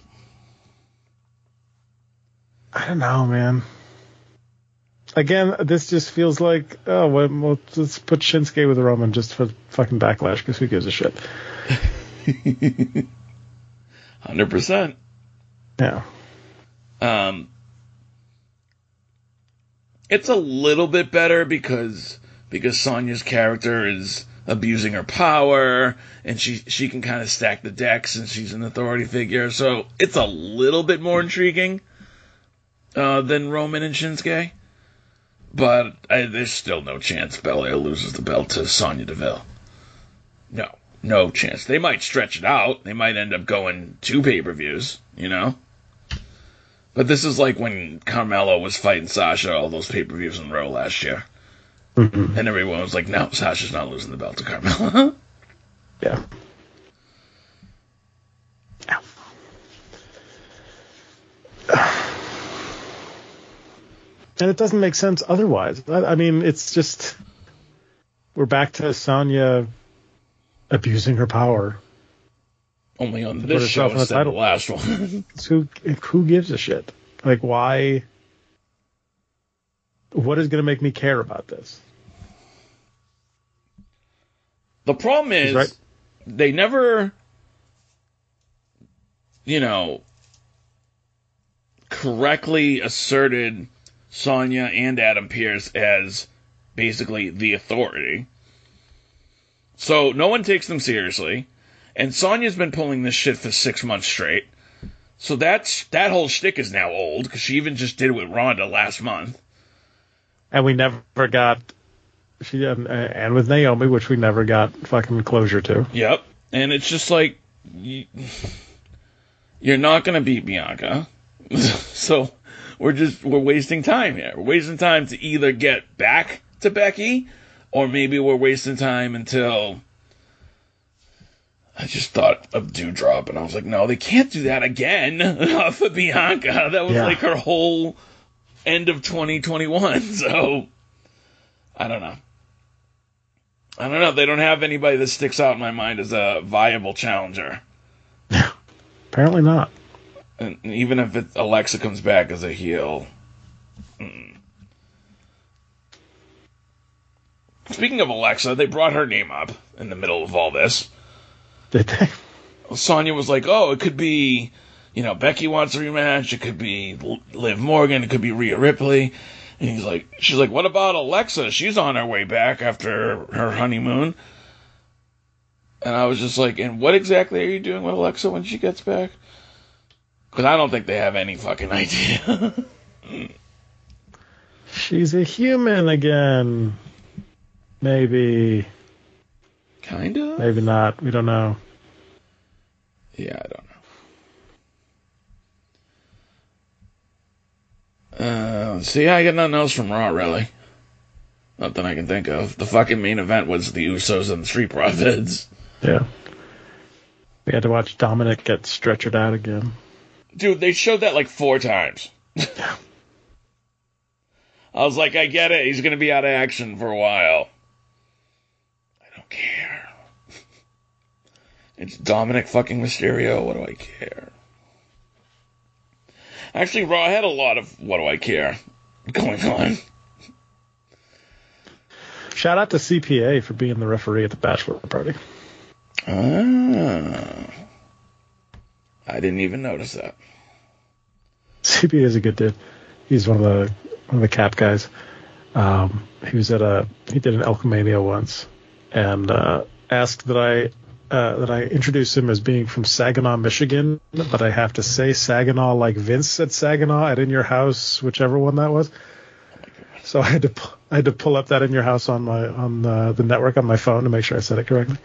[SPEAKER 5] I don't know, man. Again, this just feels like, oh, well, let's put Shinsuke with Roman just for fucking backlash because who gives a shit?
[SPEAKER 11] Hundred percent.
[SPEAKER 5] Yeah.
[SPEAKER 11] Um, it's a little bit better because because Sonya's character is abusing her power and she she can kind of stack the decks and she's an authority figure, so it's a little bit more intriguing uh, than Roman and Shinsuke. But I, there's still no chance Belair loses the belt to Sonya Deville. No, no chance. They might stretch it out. They might end up going two pay per views. You know. But this is like when Carmelo was fighting Sasha all those pay per views in a row last year.
[SPEAKER 5] Mm-hmm.
[SPEAKER 11] And everyone was like, no, Sasha's not losing the belt to Carmelo.
[SPEAKER 5] Yeah. And it doesn't make sense otherwise. I, I mean, it's just we're back to Sonya abusing her power.
[SPEAKER 11] Only on this show
[SPEAKER 5] in the
[SPEAKER 11] of the last one.
[SPEAKER 5] who who gives a shit? Like, why? What is going to make me care about this?
[SPEAKER 11] the problem is,
[SPEAKER 5] right.
[SPEAKER 11] they never, you know, correctly asserted Sonya and Adam Pearce as basically the authority. So no one takes them seriously. And Sonya's been pulling this shit for six months straight. So that's that whole shtick is now old because she even just did it with Ronda last month.
[SPEAKER 5] And we never got she and, and with Naomi, which we never got fucking closure to.
[SPEAKER 11] Yep. And it's just like you, you're not going to beat Bianca. so we're just we're wasting time here. We're wasting time to either get back to Becky, or maybe we're wasting time until. I just thought of Doudrop, and I was like, no, they can't do that again for Bianca. That was
[SPEAKER 5] Yeah.
[SPEAKER 11] like her whole end of 2021. So I don't know. I don't know. They don't have anybody that sticks out in my mind as a viable challenger.
[SPEAKER 5] Apparently not.
[SPEAKER 11] And even if it, Alexa comes back as a heel. mm. Speaking of Alexa, they brought her name up in the middle of all this.
[SPEAKER 5] Did they?
[SPEAKER 11] Sonya was like, "Oh, it could be, you know, Becky wants a rematch. It could be Liv Morgan. It could be Rhea Ripley." And he's like, "She's like, what about Alexa? She's on her way back after her honeymoon." And I was just like, "And what exactly are you doing with Alexa when she gets back?" Because I don't think they have any fucking idea.
[SPEAKER 5] She's a human again. Maybe.
[SPEAKER 11] kind of.
[SPEAKER 5] Maybe not. We don't know.
[SPEAKER 11] Yeah, I don't know. Uh, see, I got nothing else from Raw, really. Nothing I can think of. The fucking main event was the Usos and the Street Profits.
[SPEAKER 5] Yeah. We had to watch Dominik get stretchered out again.
[SPEAKER 11] Dude, they showed that like four times. I was like, I get it. He's going to be out of action for a while. I don't care. It's Dominik fucking Mysterio. What do I care? Actually, Raw had a lot of what do I care going on.
[SPEAKER 5] Shout out to CPA for being the referee at the bachelor party.
[SPEAKER 11] Ah. I didn't even notice that.
[SPEAKER 5] CPA is a good dude. He's one of the one of the cap guys. Um, he was at a he did an Elkamania once, and uh, asked that I uh, that I introduce him as being from Saginaw, Michigan, but I have to say Saginaw like Vince said Saginaw at In Your House, whichever one that was. So I had to I had to pull up that In Your House on my on uh, the network on my phone to make sure I said it correctly.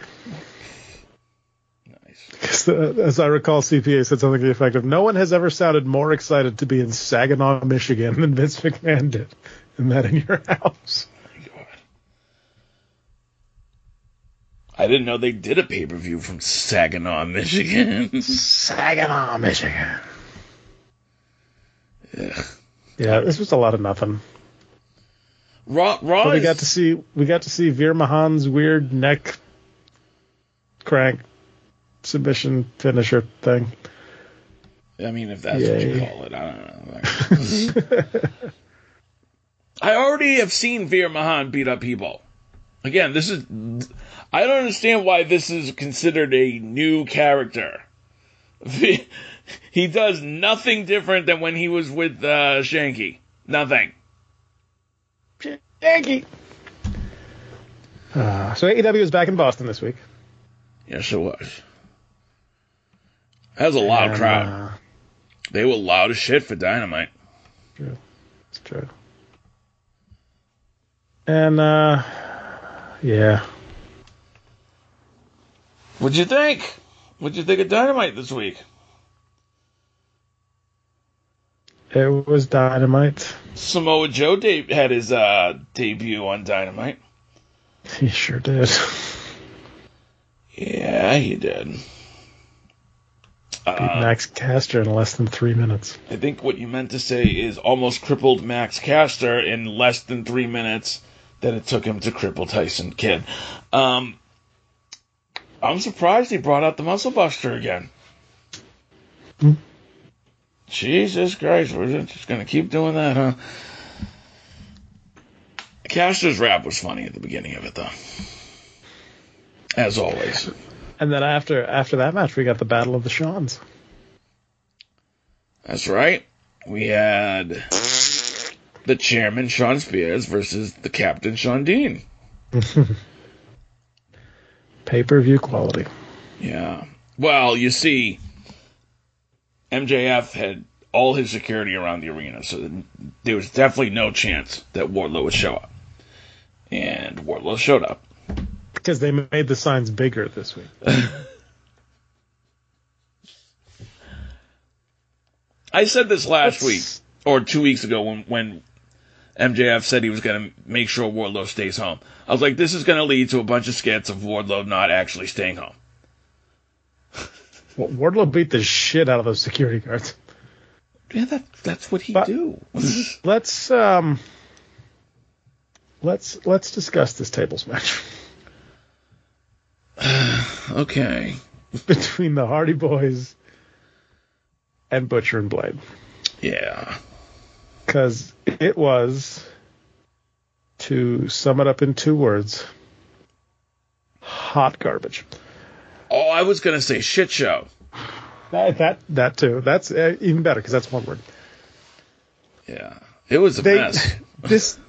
[SPEAKER 5] Because as I recall, CPA said something to the effect of, "No one has ever sounded more excited to be in Saginaw, Michigan, than Vince McMahon did in that in your house."
[SPEAKER 11] I didn't know they did a pay per view from Saginaw, Michigan.
[SPEAKER 5] Saginaw, Michigan.
[SPEAKER 11] Ugh.
[SPEAKER 5] Yeah, this was a lot of nothing.
[SPEAKER 11] Raw, Raw
[SPEAKER 5] we got to see we got to see Veer Mahaan's weird neck crank submission finisher thing.
[SPEAKER 11] I mean, if that's what you call it, I don't know. I already have seen Veer Mahaan beat up people. Again, this is. I don't understand why this is considered a new character. He does nothing different than when he was with uh, Shanky. Nothing.
[SPEAKER 5] Shanky. Uh, so AEW is back in Boston this week.
[SPEAKER 11] Yes, it was. That was a loud
[SPEAKER 5] And,
[SPEAKER 11] crowd.
[SPEAKER 5] uh,
[SPEAKER 11] They were loud as shit for Dynamite.
[SPEAKER 5] True. It's true. And uh yeah.
[SPEAKER 11] What'd you think? What'd you think of Dynamite this week?
[SPEAKER 5] It was dynamite.
[SPEAKER 11] Samoa Joe de- had his uh, debut on Dynamite.
[SPEAKER 5] He sure did.
[SPEAKER 11] Yeah, he did.
[SPEAKER 5] Beat
[SPEAKER 11] Uh,
[SPEAKER 5] Max Caster in less than three minutes.
[SPEAKER 11] I think what you meant to say is almost crippled Max Caster in less than three minutes that it took him to cripple Tyson Kidd. Um, I'm surprised he brought out the Muscle Buster again.
[SPEAKER 5] Hmm.
[SPEAKER 11] Jesus Christ, we're just gonna keep doing that, huh? Caster's rap was funny at the beginning of it, though. As always.
[SPEAKER 5] And then after after that match, we got the Battle of the Shawns.
[SPEAKER 11] That's right. We had the chairman, Shawn Spears, versus the captain, Shawn Dean.
[SPEAKER 5] Pay per view quality.
[SPEAKER 11] Yeah. Well, you see, MJF had all his security around the arena, so there was definitely no chance that Wardlow would show up. And Wardlow showed up.
[SPEAKER 5] Because they made the signs bigger this week.
[SPEAKER 11] I said this last
[SPEAKER 5] Let's-
[SPEAKER 11] week. or two weeks ago when when MJF said he was going to make sure Wardlow stays home. I was like, this is going to lead to a bunch of skits of Wardlow not actually staying home.
[SPEAKER 5] Well, Wardlow beat the shit out of those security guards.
[SPEAKER 11] Yeah, that that's what he
[SPEAKER 5] But-
[SPEAKER 11] do.
[SPEAKER 5] Let's um, let's let's discuss this tables match
[SPEAKER 11] okay.
[SPEAKER 5] between the Hardy Boys and Butcher and Blade
[SPEAKER 11] Yeah.
[SPEAKER 5] because it was, to sum it up in two words, hot garbage.
[SPEAKER 11] Oh, I was going to say shit show.
[SPEAKER 5] That that, that too. That's uh, even better because that's one word.
[SPEAKER 11] Yeah. It was a
[SPEAKER 5] They-
[SPEAKER 11] mess.
[SPEAKER 5] This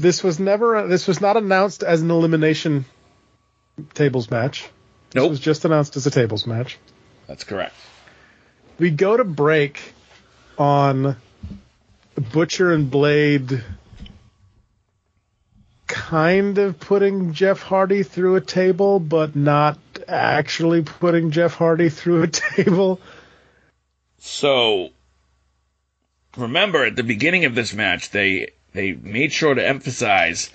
[SPEAKER 5] this was never this was not announced as an elimination tables match. This
[SPEAKER 11] Nope.
[SPEAKER 5] was just announced as a tables match.
[SPEAKER 11] That's correct.
[SPEAKER 5] We go to break on Butcher and Blade kind of putting Jeff Hardy through a table, but not actually putting Jeff Hardy through a table.
[SPEAKER 11] So remember at the beginning of this match they they made sure to emphasize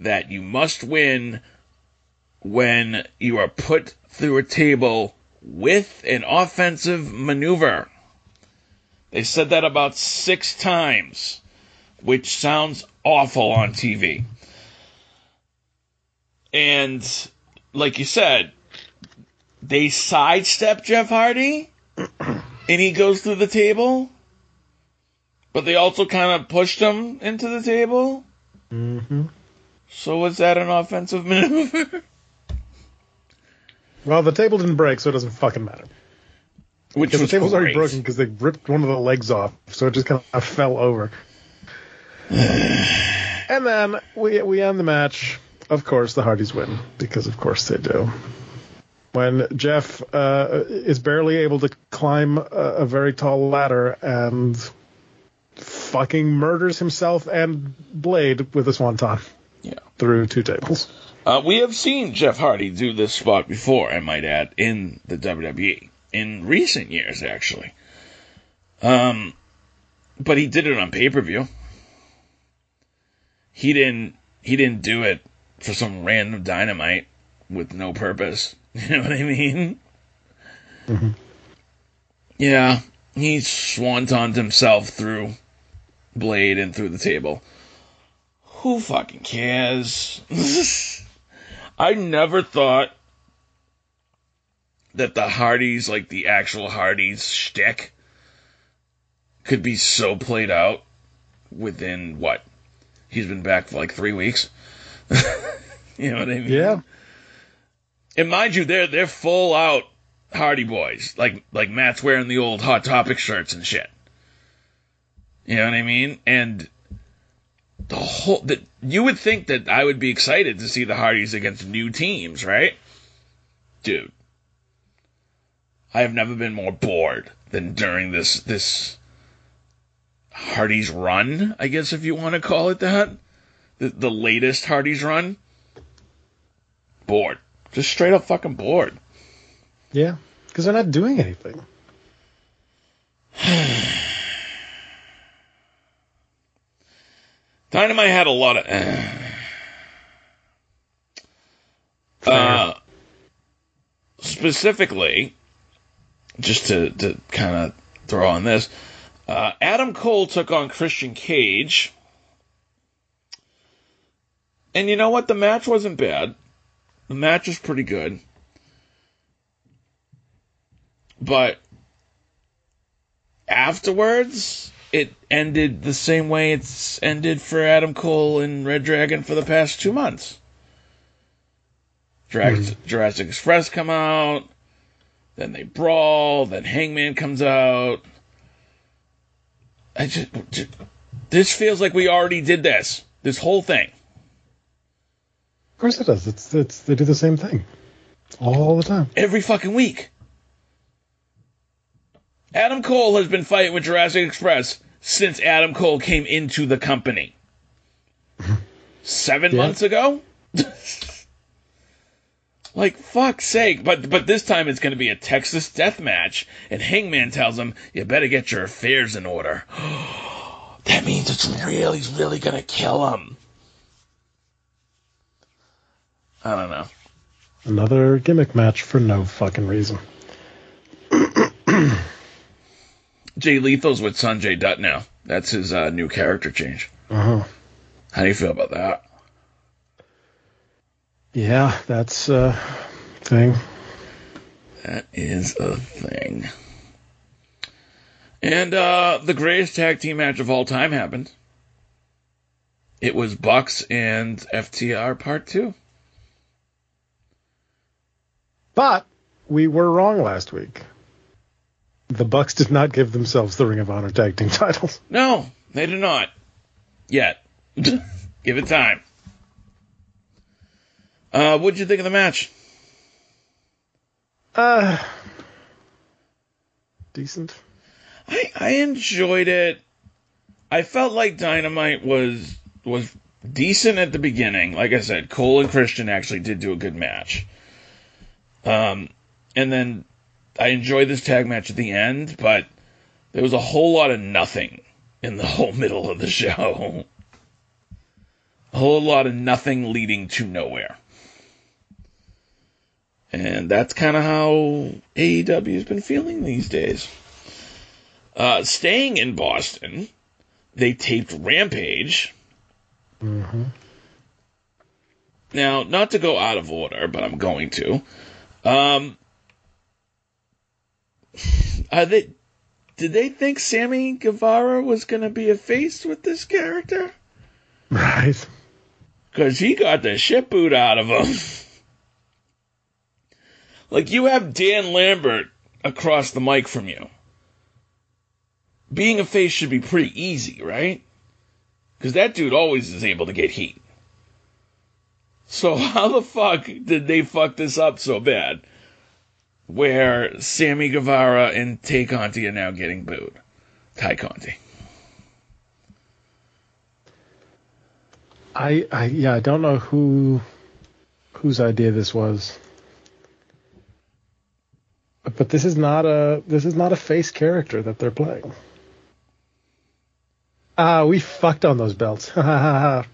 [SPEAKER 11] that you must win when you are put through a table with an offensive maneuver. They said that about 6 times, which sounds awful on TV. And like you said, they sidestep Jeff Hardy and he goes through the table, but they also kind of pushed him into the table.
[SPEAKER 5] Mm-hmm.
[SPEAKER 11] So was that an offensive maneuver?
[SPEAKER 5] Well, the table didn't break, so it doesn't fucking matter.
[SPEAKER 11] Which
[SPEAKER 5] Because the table's already broken because they ripped one of the legs off, so it just kind of fell over. and then we we end the match. Of course, the Hardys win because, of course, they do. When Jeff uh, is barely able to climb a, a very tall ladder and fucking murders himself and Blade with a swanton
[SPEAKER 11] Yeah.
[SPEAKER 5] through two tables.
[SPEAKER 11] Uh, we have seen Jeff Hardy do this spot before, I might add, in the WWE in recent years, actually. Um, but he did it on pay per view. He didn't. He didn't do it for some random dynamite with no purpose. You know what I mean? Yeah, he swantoned himself through Blade and through the table. Who fucking cares? I never thought that the Hardys, like the actual Hardys shtick, could be so played out within what? He's been back for like three weeks. you know what I mean?
[SPEAKER 5] Yeah.
[SPEAKER 11] And mind you, they're they're full out Hardy boys. Like like Matt's wearing the old Hot Topic shirts and shit. You know what I mean? And the whole that you would think that I would be excited to see the Hardys against new teams, right? Dude. I have never been more bored than during this this Hardy's run, I guess if you want to call it that. The, the latest Hardy's run. Bored. Just straight up fucking bored.
[SPEAKER 5] Yeah, because they're not doing anything.
[SPEAKER 11] Dynamite had a lot of. Uh, specifically, just to, to kind of throw on this, uh, Adam Cole took on Christian Cage. And you know what? The match wasn't bad. The match was pretty good. But afterwards, it ended the same way it's ended for Adam Cole and Red Dragon for the past two months. Jurassic, hmm. Jurassic Express come out, then they brawl, then Hangman comes out. I just, just this feels like we already did this. This whole thing.
[SPEAKER 5] Of course it does. It's it's they do the same thing all the time.
[SPEAKER 11] every fucking week. Adam Cole has been fighting with Jurassic Express since Adam Cole came into the company. Seven
[SPEAKER 5] Yeah.
[SPEAKER 11] months ago? Like fuck's sake! But but this time it's going to be a Texas death match, and Hangman tells him, "You better get your affairs in order." that means it's really, he's really going to kill him. I don't know.
[SPEAKER 5] Another gimmick match for no fucking reason.
[SPEAKER 11] Jay Lethal's with Sonjay Dutt now. That's his uh, new character change.
[SPEAKER 5] Uh-huh.
[SPEAKER 11] How do you feel about that?
[SPEAKER 5] Yeah, that's a thing.
[SPEAKER 11] That is a thing. And uh, the greatest tag team match of all time happened. It was Bucks and FTR Part 2.
[SPEAKER 5] But we were wrong last week. The Bucks did not give themselves the Ring of Honor tag team titles.
[SPEAKER 11] No, they did not. Yet. Give it time. Uh, what'd you think of the match?
[SPEAKER 5] Uh, decent.
[SPEAKER 11] I I enjoyed it. I felt like Dynamite was was decent at the beginning. Like I said, Cole and Christian actually did do a good match. Um, and then I enjoyed this tag match at the end, but there was a whole lot of nothing in the whole middle of the show. A whole lot of nothing leading to nowhere. And that's kind of how AEW has been feeling these days. Uh, staying in Boston, they taped Rampage.
[SPEAKER 5] Mm-hmm.
[SPEAKER 11] Now, not to go out of order, but I'm going to. Um, are they? Did they think Sammy Guevara was going to be a face with this character?
[SPEAKER 5] Right.
[SPEAKER 11] Because he got the shit boot out of him. like you have Dan Lambert across the mic from you. Being a face should be pretty easy, right? Because that dude always is able to get heat. So how the fuck did they fuck this up so bad? Where Sammy Guevara and Tay Conti are now getting booed. Ty Conti.
[SPEAKER 5] I, I yeah, I don't know who whose idea this was. But this is not a this is not a face character that they're playing. Ah, we fucked on those belts.
[SPEAKER 11] now,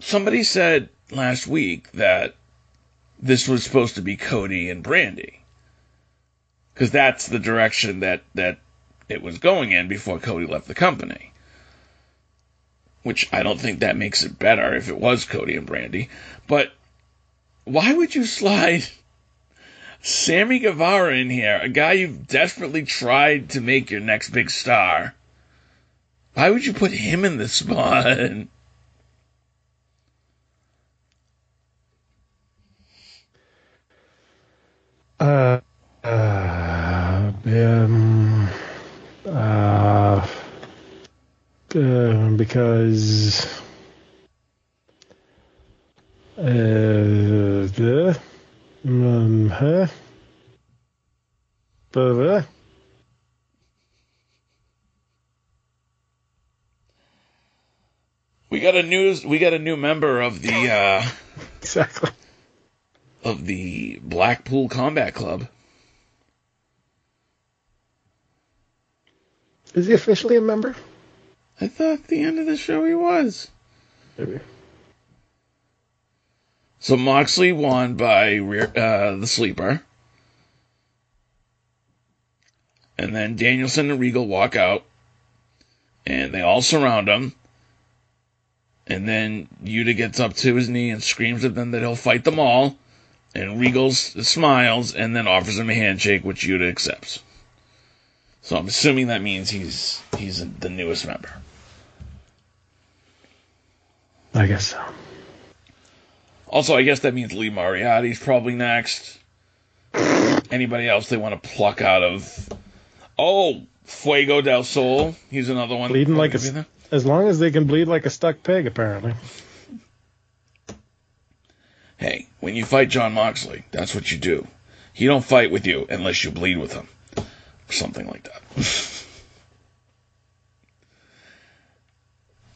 [SPEAKER 11] somebody said last week that this was supposed to be Cody and Brandi. Because that's the direction that, that it was going in before Cody left the company. Which I don't think that makes it better if it was Cody and Brandi. But why would you slide Sammy Guevara in here, a guy you've desperately tried to make your next big star? Why would you put him in this spot?
[SPEAKER 5] Uh, uh, um, uh, uh, because uh, the um, huh? But,
[SPEAKER 11] We got a news. We got a new member of the uh,
[SPEAKER 5] exactly
[SPEAKER 11] of the Blackpool Combat Club.
[SPEAKER 5] Is he officially a member?
[SPEAKER 11] I thought at the end of the show he was.
[SPEAKER 5] Maybe.
[SPEAKER 11] So Moxley won by uh, the sleeper. And then Danielson and Regal walk out. And they all surround him. And then Yuta gets up to his knee and screams at them that he'll fight them all. And Regal smiles and then offers him a handshake, which Yuta accepts. So I'm assuming that means he's he's the newest member.
[SPEAKER 5] I guess so.
[SPEAKER 11] Also, I guess that means Lee Moriarty's probably next. Anybody else they want to pluck out of? Oh, Fuego del Sol. He's another one.
[SPEAKER 5] Bleeding like a, as long as they can bleed like a stuck pig, apparently.
[SPEAKER 11] Hey, when you fight Jon Moxley, that's what you do. He don't fight with you unless you bleed with him, or something like that.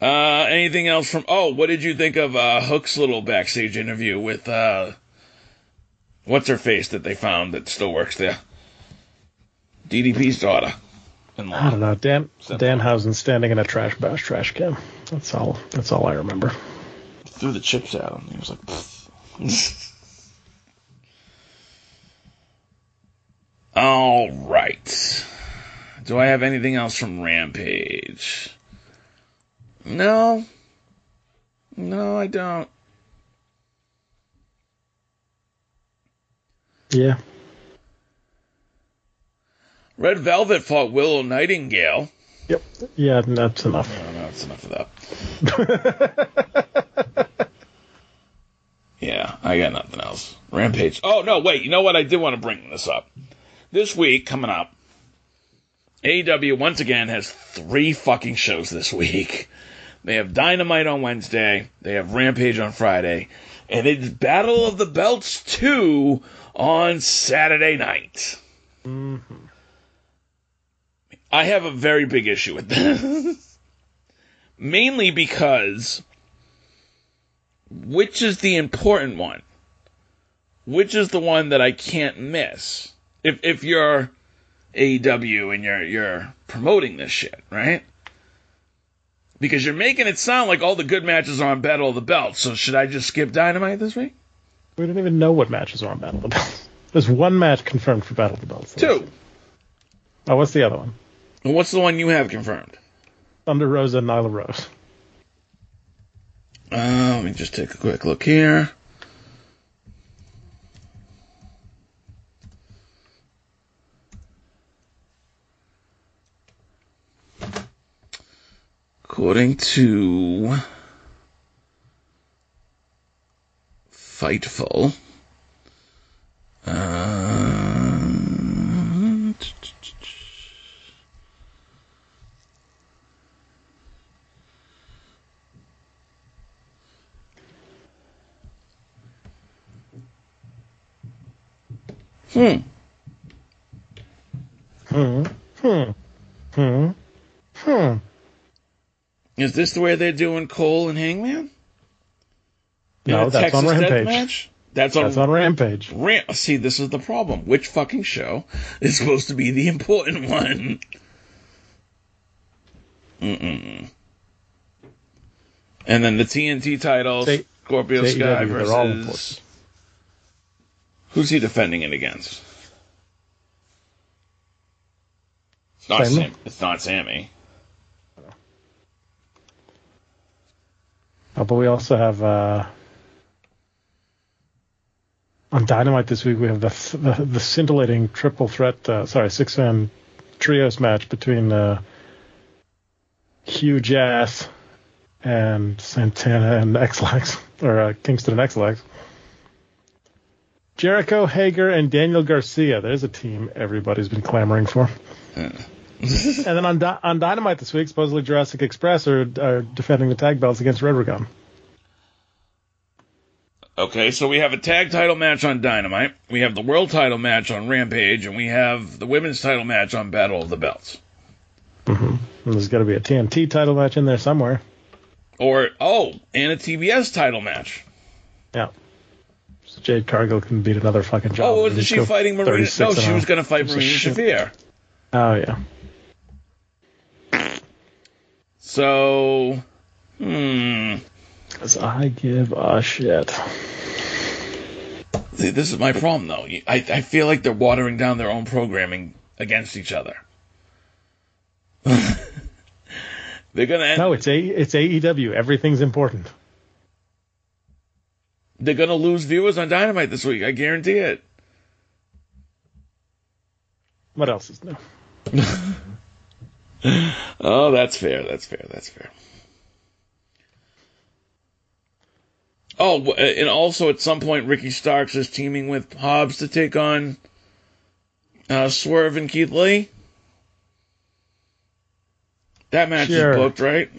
[SPEAKER 11] uh, anything else from? Oh, what did you think of uh, Hook's little backstage interview with uh, what's her face that they found that still works there? DDP's daughter.
[SPEAKER 5] I don't know. Dan Danhausen standing in a trash bash trash can. That's all. That's all I remember.
[SPEAKER 11] Threw the chips at him. He was like. all right. Do I have anything else from Rampage? No. No, I don't.
[SPEAKER 5] Yeah.
[SPEAKER 11] Red Velvet fought Willow Nightingale.
[SPEAKER 5] Yep. Yeah, that's enough.
[SPEAKER 11] No, no, that's enough of that. yeah, I got nothing else. Rampage. Oh, no, wait. You know what? I did want to bring this up. This week, coming up, AEW once again has three fucking shows this week. They have Dynamite on Wednesday, they have Rampage on Friday, and it's Battle of the Belts 2 on Saturday night.
[SPEAKER 5] Mm-hmm.
[SPEAKER 11] I have a very big issue with this. Mainly because which is the important one? Which is the one that I can't miss? If if you're AEW and you're you're promoting this shit, right? Because you're making it sound like all the good matches are on Battle of the Belts. So should I just skip Dynamite this week?
[SPEAKER 5] We don't even know what matches are on Battle of the Belts. There's one match confirmed for Battle of the Belts.
[SPEAKER 11] Two.
[SPEAKER 5] Oh, what's the other one?
[SPEAKER 11] What's the one you have confirmed?
[SPEAKER 5] Thunder Rosa and Nyla Rose.
[SPEAKER 11] Uh, let me just take a quick look here. According to Fightful, uh, Hmm.
[SPEAKER 5] Hmm. Hmm. Hmm. Hmm.
[SPEAKER 11] Is this the way they're doing Cole and Hangman? In
[SPEAKER 5] No, that's
[SPEAKER 11] Texas
[SPEAKER 5] on Rampage.
[SPEAKER 11] Match? That's on,
[SPEAKER 5] That's on Rampage.
[SPEAKER 11] Ram- See, this is the problem. Which fucking show is supposed to be the important one? Mm-mm. And then the TNT titles,
[SPEAKER 5] Say-
[SPEAKER 11] Scorpio
[SPEAKER 5] say
[SPEAKER 11] Sky
[SPEAKER 5] AEW,
[SPEAKER 11] versus. Who's he defending it against? It's not
[SPEAKER 5] Sammy?
[SPEAKER 11] Sam. It's not Sammy.
[SPEAKER 5] Oh, but we also have uh, on Dynamite this week. We have the the, the scintillating triple threat, uh, sorry, six man trios match between uh, Hugh Jass and Santana and X-Lax, or uh, Kingston and X-Lax. Jericho, Hager, and Daniel Garcia. There's a team everybody's been clamoring for. and then on Di- on Dynamite this week, supposedly Jurassic Express are, are defending the tag belts against Red Dragon.
[SPEAKER 11] Okay, so we have a tag title match on Dynamite, we have the world title match on Rampage, and we have the women's title match on Battle of the Belts.
[SPEAKER 5] Mm-hmm. There's got to be a TNT title match in there somewhere.
[SPEAKER 11] Or, oh, and a TBS title match.
[SPEAKER 5] Yeah. Jade Cargill can beat another fucking job.
[SPEAKER 11] Oh, wasn't she fighting Marina? No, she was going to fight Marina. Shafir.
[SPEAKER 5] Oh, yeah.
[SPEAKER 11] So, hmm.
[SPEAKER 5] Because I give a shit.
[SPEAKER 11] See, this is my problem, though. I, I feel like they're watering down their own programming against each other. they're gonna end-
[SPEAKER 5] No, it's a it's AEW. Everything's important.
[SPEAKER 11] They're gonna lose viewers on Dynamite this week. I guarantee it.
[SPEAKER 5] What else is new?
[SPEAKER 11] Oh, that's fair. That's fair. That's fair. Oh, and also at some point, Ricky Starks is teaming with Hobbs to take on uh, Swerve and Keith Lee. That match
[SPEAKER 5] Sure.
[SPEAKER 11] is booked, right?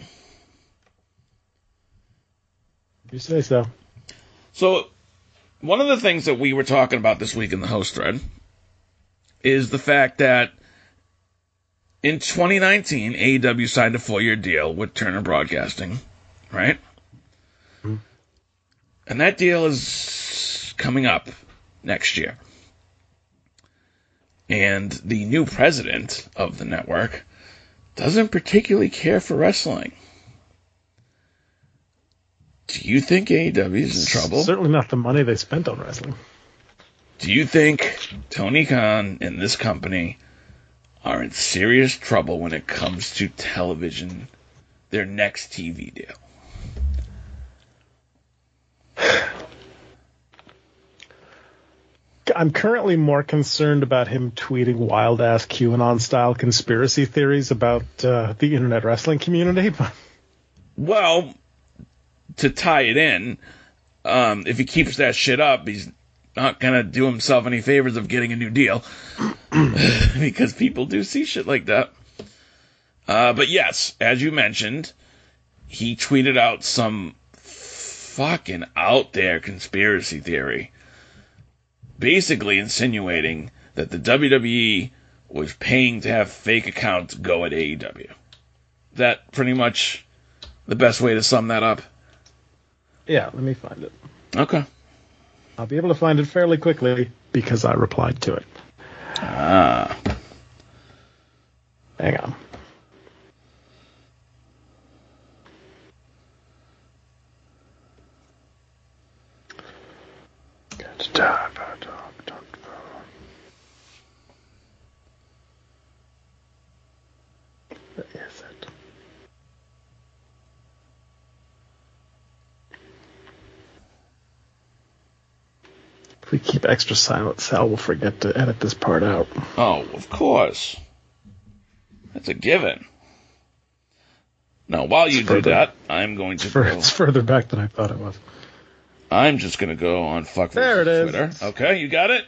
[SPEAKER 5] You say so.
[SPEAKER 11] So, one of the things that we were talking about this week in the host thread is the fact that in 2019, AEW signed a four year deal with Turner Broadcasting right? Mm-hmm. And that deal is coming up next year. And the new president of the network doesn't particularly care for wrestling. Do you think AEW is in trouble?
[SPEAKER 5] Certainly not the money they spent on wrestling.
[SPEAKER 11] Do you think Tony Khan and this company are in serious trouble when it comes to television, their next TV deal?
[SPEAKER 5] I'm currently more concerned about him tweeting wild ass QAnon style conspiracy theories about uh, the internet wrestling community.
[SPEAKER 11] well, to tie it in, um, if he keeps that shit up, he's not gonna do himself any favors of getting a new deal because people do see shit like that. Uh, but yes, as you mentioned, he tweeted out some fucking out there conspiracy theory basically insinuating that the WWE was paying to have fake accounts go at AEW. That pretty much the best way to sum that up.
[SPEAKER 5] Yeah, let me find it.
[SPEAKER 11] Okay.
[SPEAKER 5] I'll be able to find it fairly quickly because I replied to it.
[SPEAKER 11] Ah.
[SPEAKER 5] Hang on. Good If we keep extra silent, Sal will forget to edit this part out.
[SPEAKER 11] Oh, of course. That's a given. Now, while you it's do further, that, I'm going to
[SPEAKER 5] it's, go.
[SPEAKER 11] It's
[SPEAKER 5] further back than I thought it was.
[SPEAKER 11] I'm just going to go on fuck there it is. Twitter. Okay, you got it.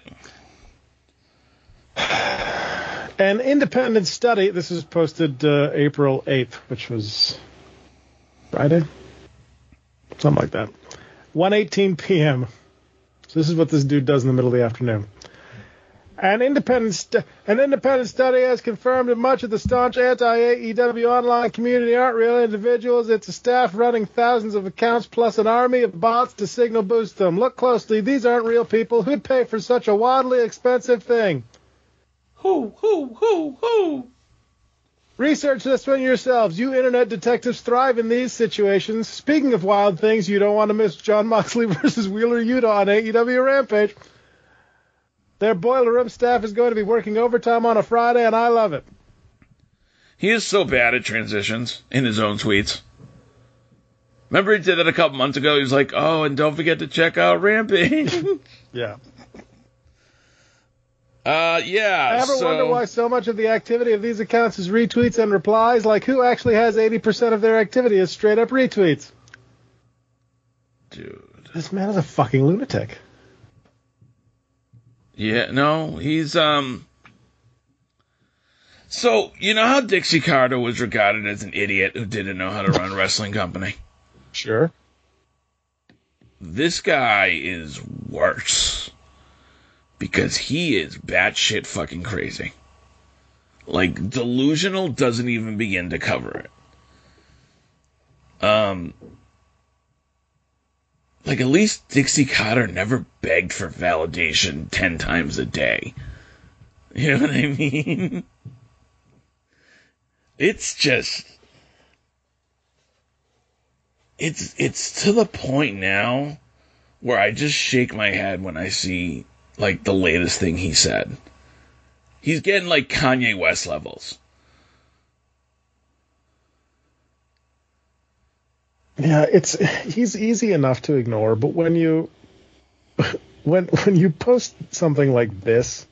[SPEAKER 5] An independent study. This was posted uh, April 8th, which was Friday, something like that. 1:18 p.m. So this is what this dude does in the middle of the afternoon. An independent, st- an independent study has confirmed that much of the staunch anti-AEW online community aren't real individuals. It's a staff running thousands of accounts plus an army of bots to signal boost them. Look closely. These aren't real people. Who'd pay for such a wildly expensive thing?
[SPEAKER 11] Who, who, who, who?
[SPEAKER 5] Research this one yourselves. You internet detectives thrive in these situations. Speaking of wild things, you don't want to miss Jon Moxley versus Wheeler Yuta on AEW Rampage. Their boiler room staff is going to be working overtime on a Friday, and I love it.
[SPEAKER 11] He is so bad at transitions in his own tweets. Remember he did it a couple months ago? He was like, "Oh, and don't forget to check out Rampage."
[SPEAKER 5] yeah.
[SPEAKER 11] Uh, yeah.
[SPEAKER 5] I ever
[SPEAKER 11] so...
[SPEAKER 5] wonder why so much of the activity of these accounts is retweets and replies? Like, who actually has 80% of their activity as straight up retweets?
[SPEAKER 11] Dude.
[SPEAKER 5] This man is a fucking lunatic.
[SPEAKER 11] Yeah, no, he's, um. So, you know how Dixie Carter was regarded as an idiot who didn't know how to run a wrestling company?
[SPEAKER 5] Sure.
[SPEAKER 11] This guy is worse because he is batshit fucking crazy. Like delusional doesn't even begin to cover it. Um, like at least Dixie Carter never begged for validation ten times a day. You know what I mean? It's just it's it's to the point now where I just shake my head when I see like the latest thing he said. He's getting like Kanye West levels.
[SPEAKER 5] Yeah, it's he's easy enough to ignore, but when you when when you post something like this,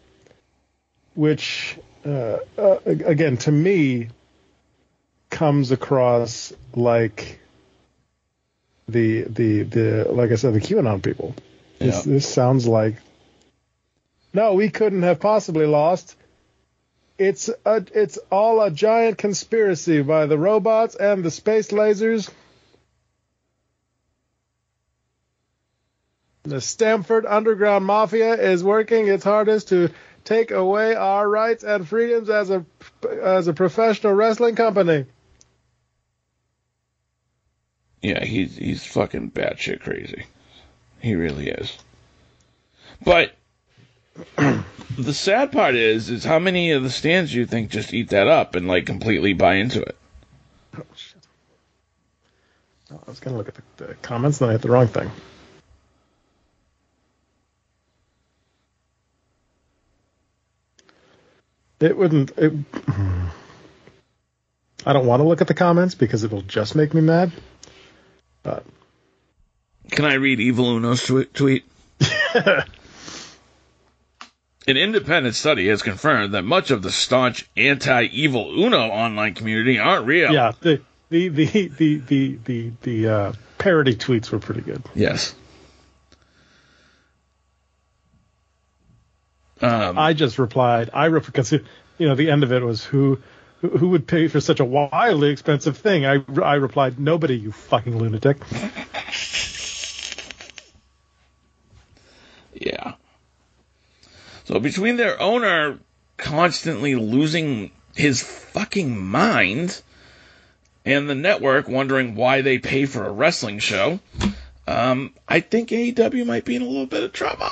[SPEAKER 5] which uh, uh, again to me comes across like the the the like I said the QAnon people. This, yeah. this sounds like no, we couldn't have possibly lost. It's a, it's all a giant conspiracy by the robots and the space lasers. The Stamford Underground Mafia is working its hardest to take away our rights and freedoms as a as a professional wrestling company.
[SPEAKER 11] Yeah, he's he's fucking batshit crazy. He really is. But the sad part is, is how many of the stands you think just eat that up and like completely buy into it?
[SPEAKER 5] Oh, shit. I was gonna look at the, the comments, then I hit the wrong thing. It wouldn't. It, I don't want to look at the comments because it will just make me mad. But
[SPEAKER 11] Can I read Evil Uno's tweet? An independent study has confirmed that much of the staunch anti-Evil Uno online community aren't real.
[SPEAKER 5] yeah, the the the the the the, the uh, parody tweets were pretty good.
[SPEAKER 11] Yes. Um,
[SPEAKER 5] I just replied. I because you know the end of it was who who who would pay for such a wildly expensive thing. I I replied nobody. You fucking lunatic.
[SPEAKER 11] Yeah. So between their owner constantly losing his fucking mind and the network wondering why they pay for a wrestling show, um, I think AEW might be in a little bit of trouble.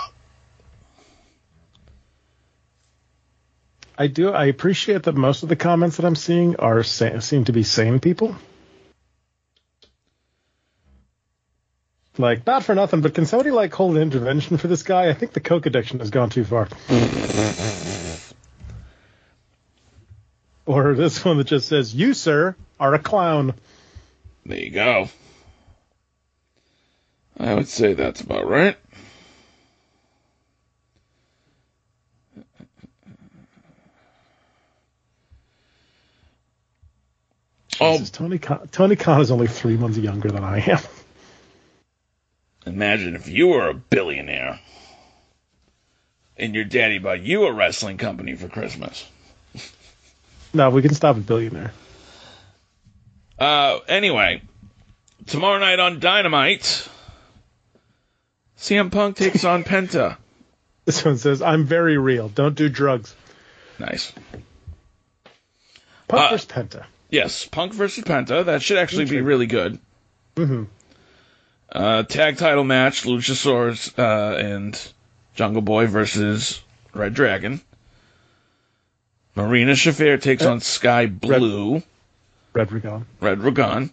[SPEAKER 5] I do. I appreciate that most of the comments that I'm seeing are seem to be sane people. Like, not for nothing, but can somebody like hold an intervention for this guy? I think the coke addiction has gone too far. or this one that just says, "You, sir, are a clown."
[SPEAKER 11] There you go. I would say that's about right.
[SPEAKER 5] Jesus, Tony Khan, Tony Khan is only three months younger than I am.
[SPEAKER 11] Imagine if you were a billionaire and your daddy bought you a wrestling company for Christmas.
[SPEAKER 5] No, we can stop at billionaire.
[SPEAKER 11] Uh, anyway, tomorrow night on Dynamite, CM Punk takes on Penta.
[SPEAKER 5] This one says, "I'm very real. Don't do drugs."
[SPEAKER 11] Nice.
[SPEAKER 5] Punk
[SPEAKER 11] Uh,
[SPEAKER 5] versus Penta.
[SPEAKER 11] Yes, Punk versus Penta. That should actually be really good.
[SPEAKER 5] Mm-hmm.
[SPEAKER 11] Uh, tag title match: Luchasaurus uh, and Jungle Boy versus Red Dragon. Marina Shafir takes
[SPEAKER 5] Uh,
[SPEAKER 11] on Sky Blue.
[SPEAKER 5] Red Dragon.
[SPEAKER 11] Red Dragon.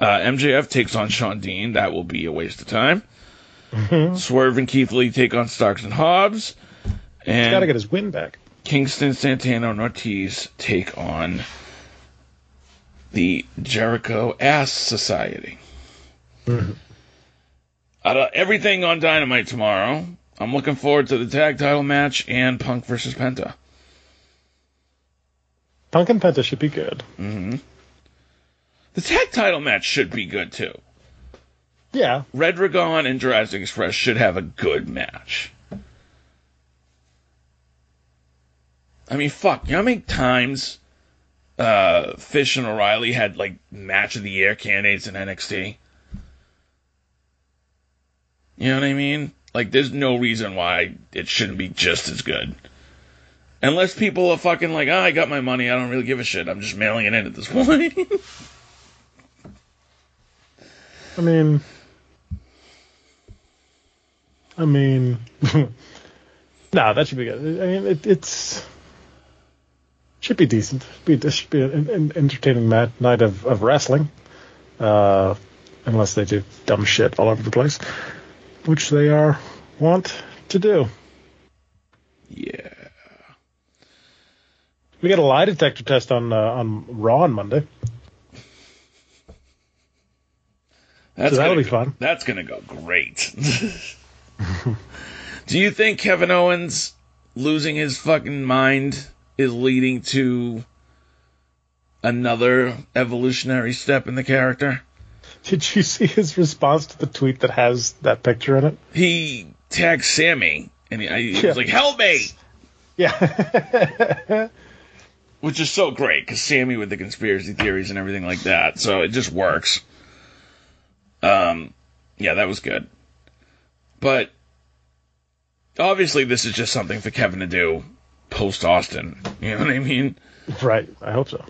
[SPEAKER 11] Uh, MJF takes on Shawn Dean. That will be a waste of time.
[SPEAKER 5] Mm-hmm.
[SPEAKER 11] Swerve and Keith Lee take on Starks and Hobbs.
[SPEAKER 5] He's
[SPEAKER 11] And
[SPEAKER 5] got to get his win back.
[SPEAKER 11] Kingston, Santana, and Ortiz take on the Jericho Ass Society.
[SPEAKER 5] Mhm.
[SPEAKER 11] Out of everything on Dynamite tomorrow, I'm looking forward to the tag title match and Punk versus Penta.
[SPEAKER 5] Punk and Penta should be good.
[SPEAKER 11] hmm The tag title match should be good too.
[SPEAKER 5] Yeah,
[SPEAKER 11] Red Dragon and Jurassic Express should have a good match. I mean, fuck. You know how many times uh, Fish and O'Reilly had like match of the year candidates in NXT? You know what I mean? Like, there's no reason why it shouldn't be just as good. Unless people are fucking like, oh, I got my money, I don't really give a shit. I'm just mailing it in at this point.
[SPEAKER 5] I mean, I mean, no, that should be good. I mean, it, it's should be decent. Be this should be an, an entertaining mat, night of, of wrestling, uh, unless they do dumb shit all over the place, which they are want to do.
[SPEAKER 11] yeah.
[SPEAKER 5] We got a lie detector test on uh, on Raw on Monday.
[SPEAKER 11] That's
[SPEAKER 5] So that'll
[SPEAKER 11] gonna
[SPEAKER 5] be
[SPEAKER 11] go-
[SPEAKER 5] fun.
[SPEAKER 11] That's gonna go great. Do you think Kevin Owens losing his fucking mind is leading to another evolutionary step in the character?
[SPEAKER 5] Did you see his response to the tweet that has that picture in it?
[SPEAKER 11] He tagged Sammy and he, he
[SPEAKER 5] Yeah.
[SPEAKER 11] was like, "Help me!"
[SPEAKER 5] Yeah.
[SPEAKER 11] which is so great because Sammy with the conspiracy theories and everything like that. So it just works. Um, yeah, that was good. But obviously, this is just something for Kevin to do post Austin. You know what I mean?
[SPEAKER 5] right. I hope so.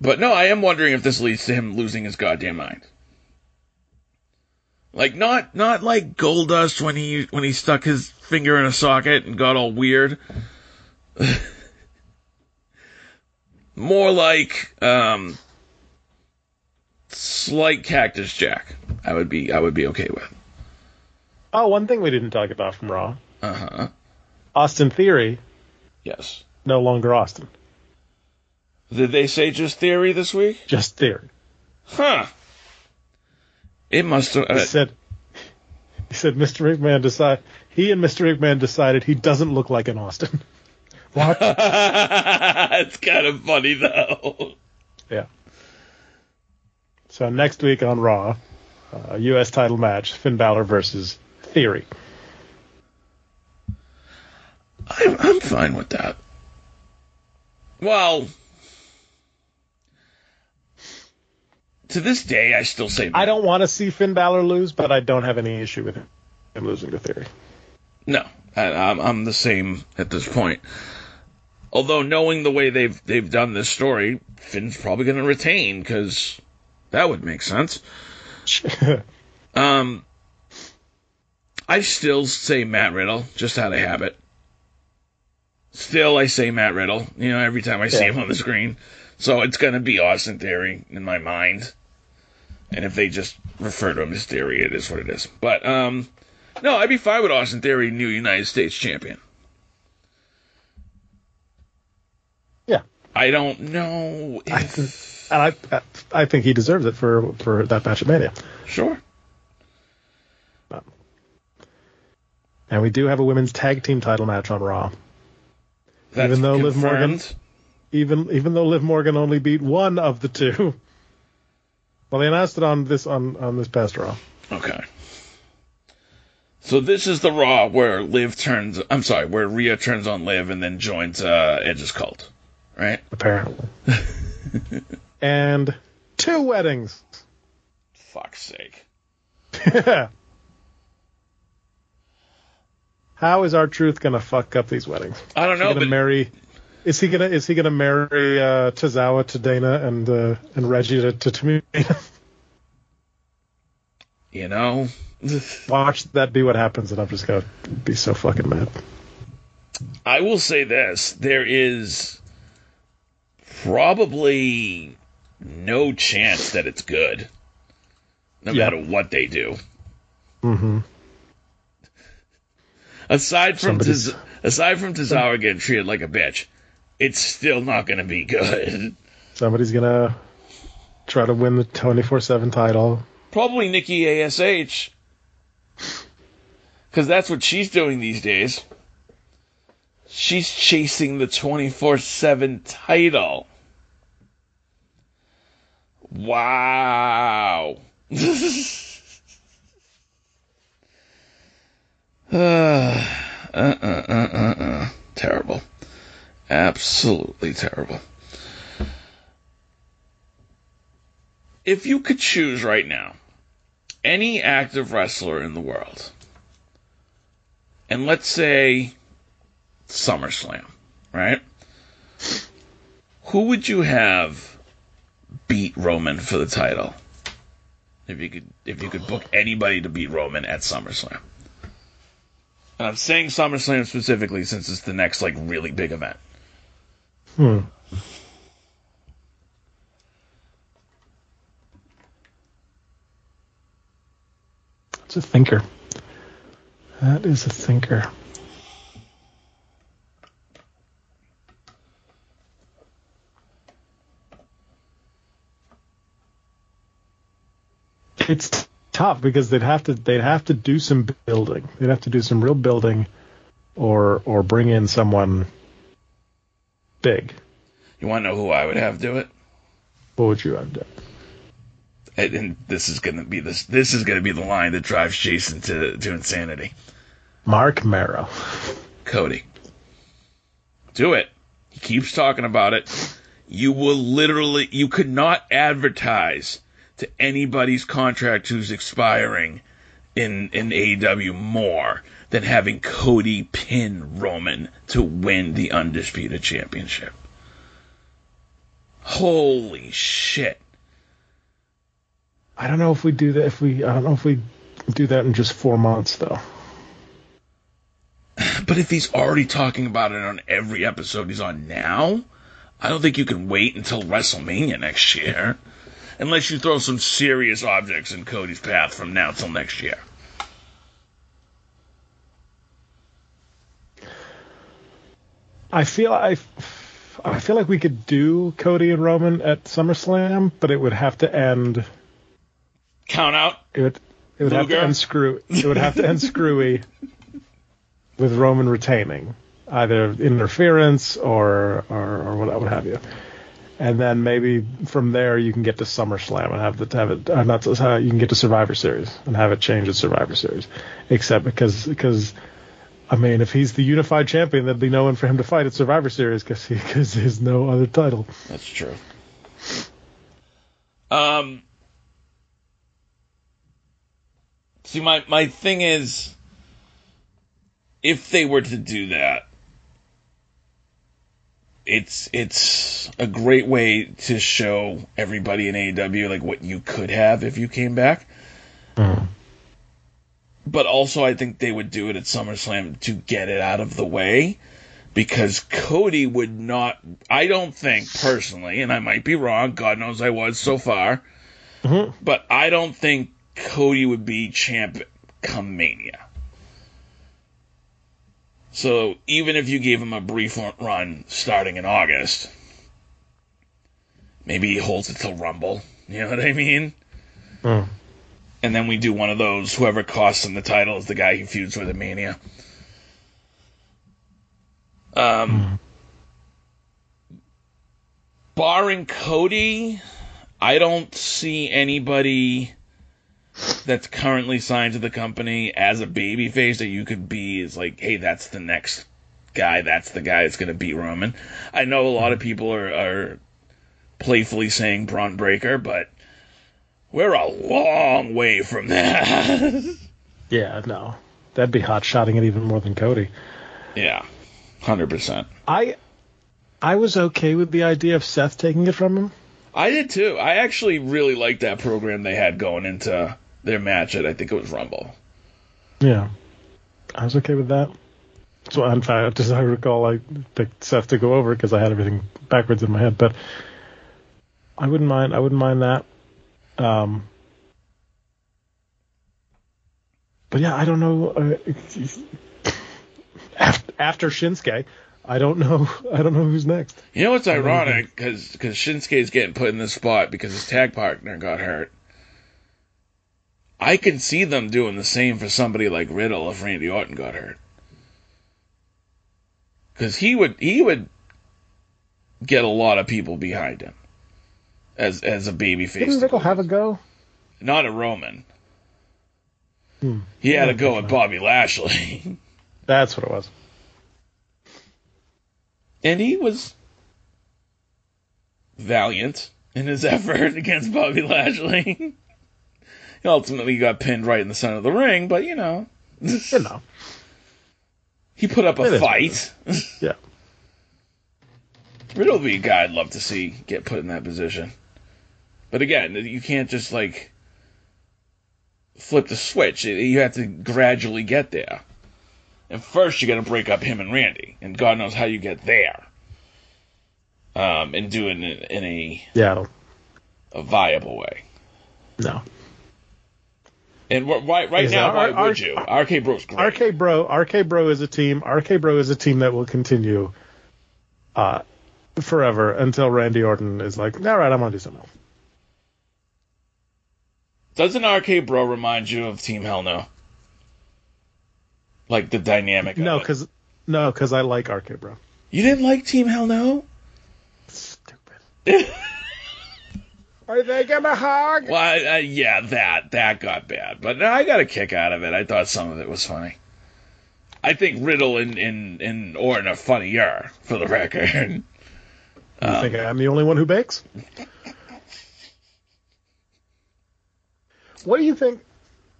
[SPEAKER 11] But no, I am wondering if this leads to him losing his goddamn mind. Like not not like Goldust when he when he stuck his finger in a socket and got all weird. More like um, slight Cactus Jack. I would be I would be okay with.
[SPEAKER 5] Oh, one thing we didn't talk about from Raw.
[SPEAKER 11] Uh huh.
[SPEAKER 5] Austin Theory.
[SPEAKER 11] Yes.
[SPEAKER 5] No longer Austin.
[SPEAKER 11] Did they say just theory this week?
[SPEAKER 5] Just theory.
[SPEAKER 11] Huh. It must have.
[SPEAKER 5] He
[SPEAKER 11] Uh,
[SPEAKER 5] said. He said Mr. McMahon decide he and Mr. McMahon decided he doesn't look like an Austin. What?
[SPEAKER 11] it's kind of funny though.
[SPEAKER 5] Yeah. So next week on Raw, uh, U.S. title match: Finn Balor versus Theory.
[SPEAKER 11] I'm, I'm fine with that. Well, to this day, I still say
[SPEAKER 5] I don't want to see Finn Balor lose, but I don't have any issue with him losing to Theory.
[SPEAKER 11] no. I, I'm, I'm the same at this point. Although knowing the way they've they've done this story, Finn's probably going to retain because that would make sense. Um, I still say Matt Riddle just out of habit. Still, I say Matt Riddle. You know, every time I see him on the screen, so it's going to be Austin Theory in my mind. And if they just refer to him as Theory, it is what it is. But um, no, I'd be fine with Austin Theory, new United States champion.
[SPEAKER 5] Yeah.
[SPEAKER 11] I don't know
[SPEAKER 5] I
[SPEAKER 11] if
[SPEAKER 5] th- and I, I think he deserves it for for that match at Mania.
[SPEAKER 11] sure.
[SPEAKER 5] And we do have a women's tag team title match on Raw.
[SPEAKER 11] That's
[SPEAKER 5] Even though Liv Morgan- Even even though Liv Morgan only beat one of the two. Well, they announced it on this on on this past Raw.
[SPEAKER 11] Okay. So this is the Raw where Liv turns. I'm sorry, where Rhea turns on Liv and then joins uh, Edge's cult, right?
[SPEAKER 5] apparently. and two weddings.
[SPEAKER 11] Fuck's sake.
[SPEAKER 5] How is R-Truth gonna fuck up these weddings?
[SPEAKER 11] I don't know,
[SPEAKER 5] gonna
[SPEAKER 11] but
[SPEAKER 5] marry? Is he gonna is he gonna marry uh, Tozawa to Dana and uh, and Reggie to, to Tamina?
[SPEAKER 11] you know,
[SPEAKER 5] Watch that be what happens, and I'm just gonna be so fucking mad.
[SPEAKER 11] I will say this: there is probably no chance that it's good, no
[SPEAKER 5] Yeah.
[SPEAKER 11] matter what they do.
[SPEAKER 5] Mm-hmm.
[SPEAKER 11] Aside from
[SPEAKER 5] Somebody's-
[SPEAKER 11] Taz- aside from Tozawa getting treated like a bitch, it's still not going to be good.
[SPEAKER 5] Somebody's gonna try to win the 24/7 title.
[SPEAKER 11] Probably Nikki Ash, because that's what she's doing these days. She's chasing the twenty four seven title. Wow. uh, uh, uh, uh. Absolutely terrible. If you could choose right now any active wrestler in the world, and let's say SummerSlam, right? Who would you have beat Roman for the title? If you could, if you could book anybody to beat Roman at SummerSlam. And I'm saying SummerSlam specifically since it's the next like really big event.
[SPEAKER 5] Hmm. It's a thinker. That is a thinker. It's tough because they'd have to they'd have to do some building. They'd have to do some real building, or or bring in someone big.
[SPEAKER 11] You want to know who I would have do it?
[SPEAKER 5] What would you have done?
[SPEAKER 11] And, and this is gonna be this. This is gonna be the line that drives Jason to to insanity.
[SPEAKER 5] Mark Marrow.
[SPEAKER 11] Cody. Do it. He keeps talking about it. You will literally, you could not advertise to anybody's contract who's expiring in, in AEW more than having Cody pin Roman to win the Undisputed Championship. Holy shit.
[SPEAKER 5] I don't know if we do that. If we, I don't know if we do that in just four months, though.
[SPEAKER 11] But if he's already talking about it on every episode he's on now, I don't think you can wait until WrestleMania next year. Unless you throw some serious objects in Cody's path from now till next year.
[SPEAKER 5] I feel I, I feel like we could do Cody and Roman at SummerSlam, but it would have to end.
[SPEAKER 11] Count out.
[SPEAKER 5] It would. It would have to end screw. It would have to end screwy. with Roman retaining either interference or or, or what, what have you. And then maybe from there you can get to SummerSlam and have the have it uh, not uh, you can get to Survivor Series and have it change at Survivor Series, except because because I mean if he's the unified champion there'd be no one for him to fight at Survivor Series because because there's no other title.
[SPEAKER 11] That's true. Um. See, my my thing is, if they were to do that, it's it's a great way to show everybody in AEW like what you could have if you came back.
[SPEAKER 5] Mm.
[SPEAKER 11] But also, I think they would do it at SummerSlam to get it out of the way, because Cody would not. I don't think personally, and I might be wrong. God knows I was so far,
[SPEAKER 5] mm-hmm.
[SPEAKER 11] but I don't think Cody would be champ come Mania. So even if you gave him a brief run starting in August, maybe he holds it till Rumble. You know what I mean?
[SPEAKER 5] Mm.
[SPEAKER 11] And then we do one of those. Whoever costs him the title is the guy he feuds with at Mania. Um, mm. barring Cody, I don't see anybody that's currently signed to the company as a babyface that you could be is like, hey, that's the next guy. That's the guy that's going to beat Roman. I know a lot of people are, are playfully saying Bron Breakker, but we're a long way from that.
[SPEAKER 5] yeah, no. That'd be hot shotting it even more than Cody.
[SPEAKER 11] Yeah, 100%.
[SPEAKER 5] I I was okay with the idea of Seth taking it from him.
[SPEAKER 11] I did too. I actually really liked that program they had going into their match at I think it was Rumble.
[SPEAKER 5] Yeah, I was okay with that. So in fact, as I recall, I picked Seth to go over because I had everything backwards in my head. But I wouldn't mind. I wouldn't mind that. Um, but yeah, I don't know. Uh, after, after Shinsuke, I don't know. I don't know who's next.
[SPEAKER 11] You know what's ironic? Because because Shinsuke's getting put in this spot because his tag partner got hurt. I can see them doing the same for somebody like Riddle if Randy Orton got hurt. Because he would he would get a lot of people behind him as as a babyface.
[SPEAKER 5] Didn't Riddle have a go?
[SPEAKER 11] Not a Roman.
[SPEAKER 5] Hmm.
[SPEAKER 11] He had a go at Bobby Lashley.
[SPEAKER 5] That's what it was.
[SPEAKER 11] And he was valiant in his effort against Bobby Lashley. he ultimately got pinned right in the center of the ring, but you know.
[SPEAKER 5] you know.
[SPEAKER 11] He put up a it fight.
[SPEAKER 5] yeah.
[SPEAKER 11] Riddle would be a guy I'd love to see get put in that position. But again, you can't just like flip the switch. You have to gradually get there. And first, you got to break up him and Randy, and God knows how you get there. Um, and do it in, in a
[SPEAKER 5] yeah
[SPEAKER 11] a viable way.
[SPEAKER 5] No.
[SPEAKER 11] And why right now? Why would you? RK Bro's great.
[SPEAKER 5] RK Bro, RK Bro is a team. RK Bro is a team that will continue, uh, forever until Randy Orton is like, all right, I'm gonna do something else.
[SPEAKER 11] Doesn't RK Bro remind you of Team Hell No? Like the dynamic.
[SPEAKER 5] No, because no, because I like RK Bro.
[SPEAKER 11] You didn't like Team Hell No?
[SPEAKER 5] Stupid. Are they gonna hug?
[SPEAKER 11] Well, uh, yeah, that that got bad, but I got a kick out of it. I thought some of it was funny. I think Riddle and and, and Orton are funnier, for the record.
[SPEAKER 5] You um, think I'm the only one who bakes? What do you think?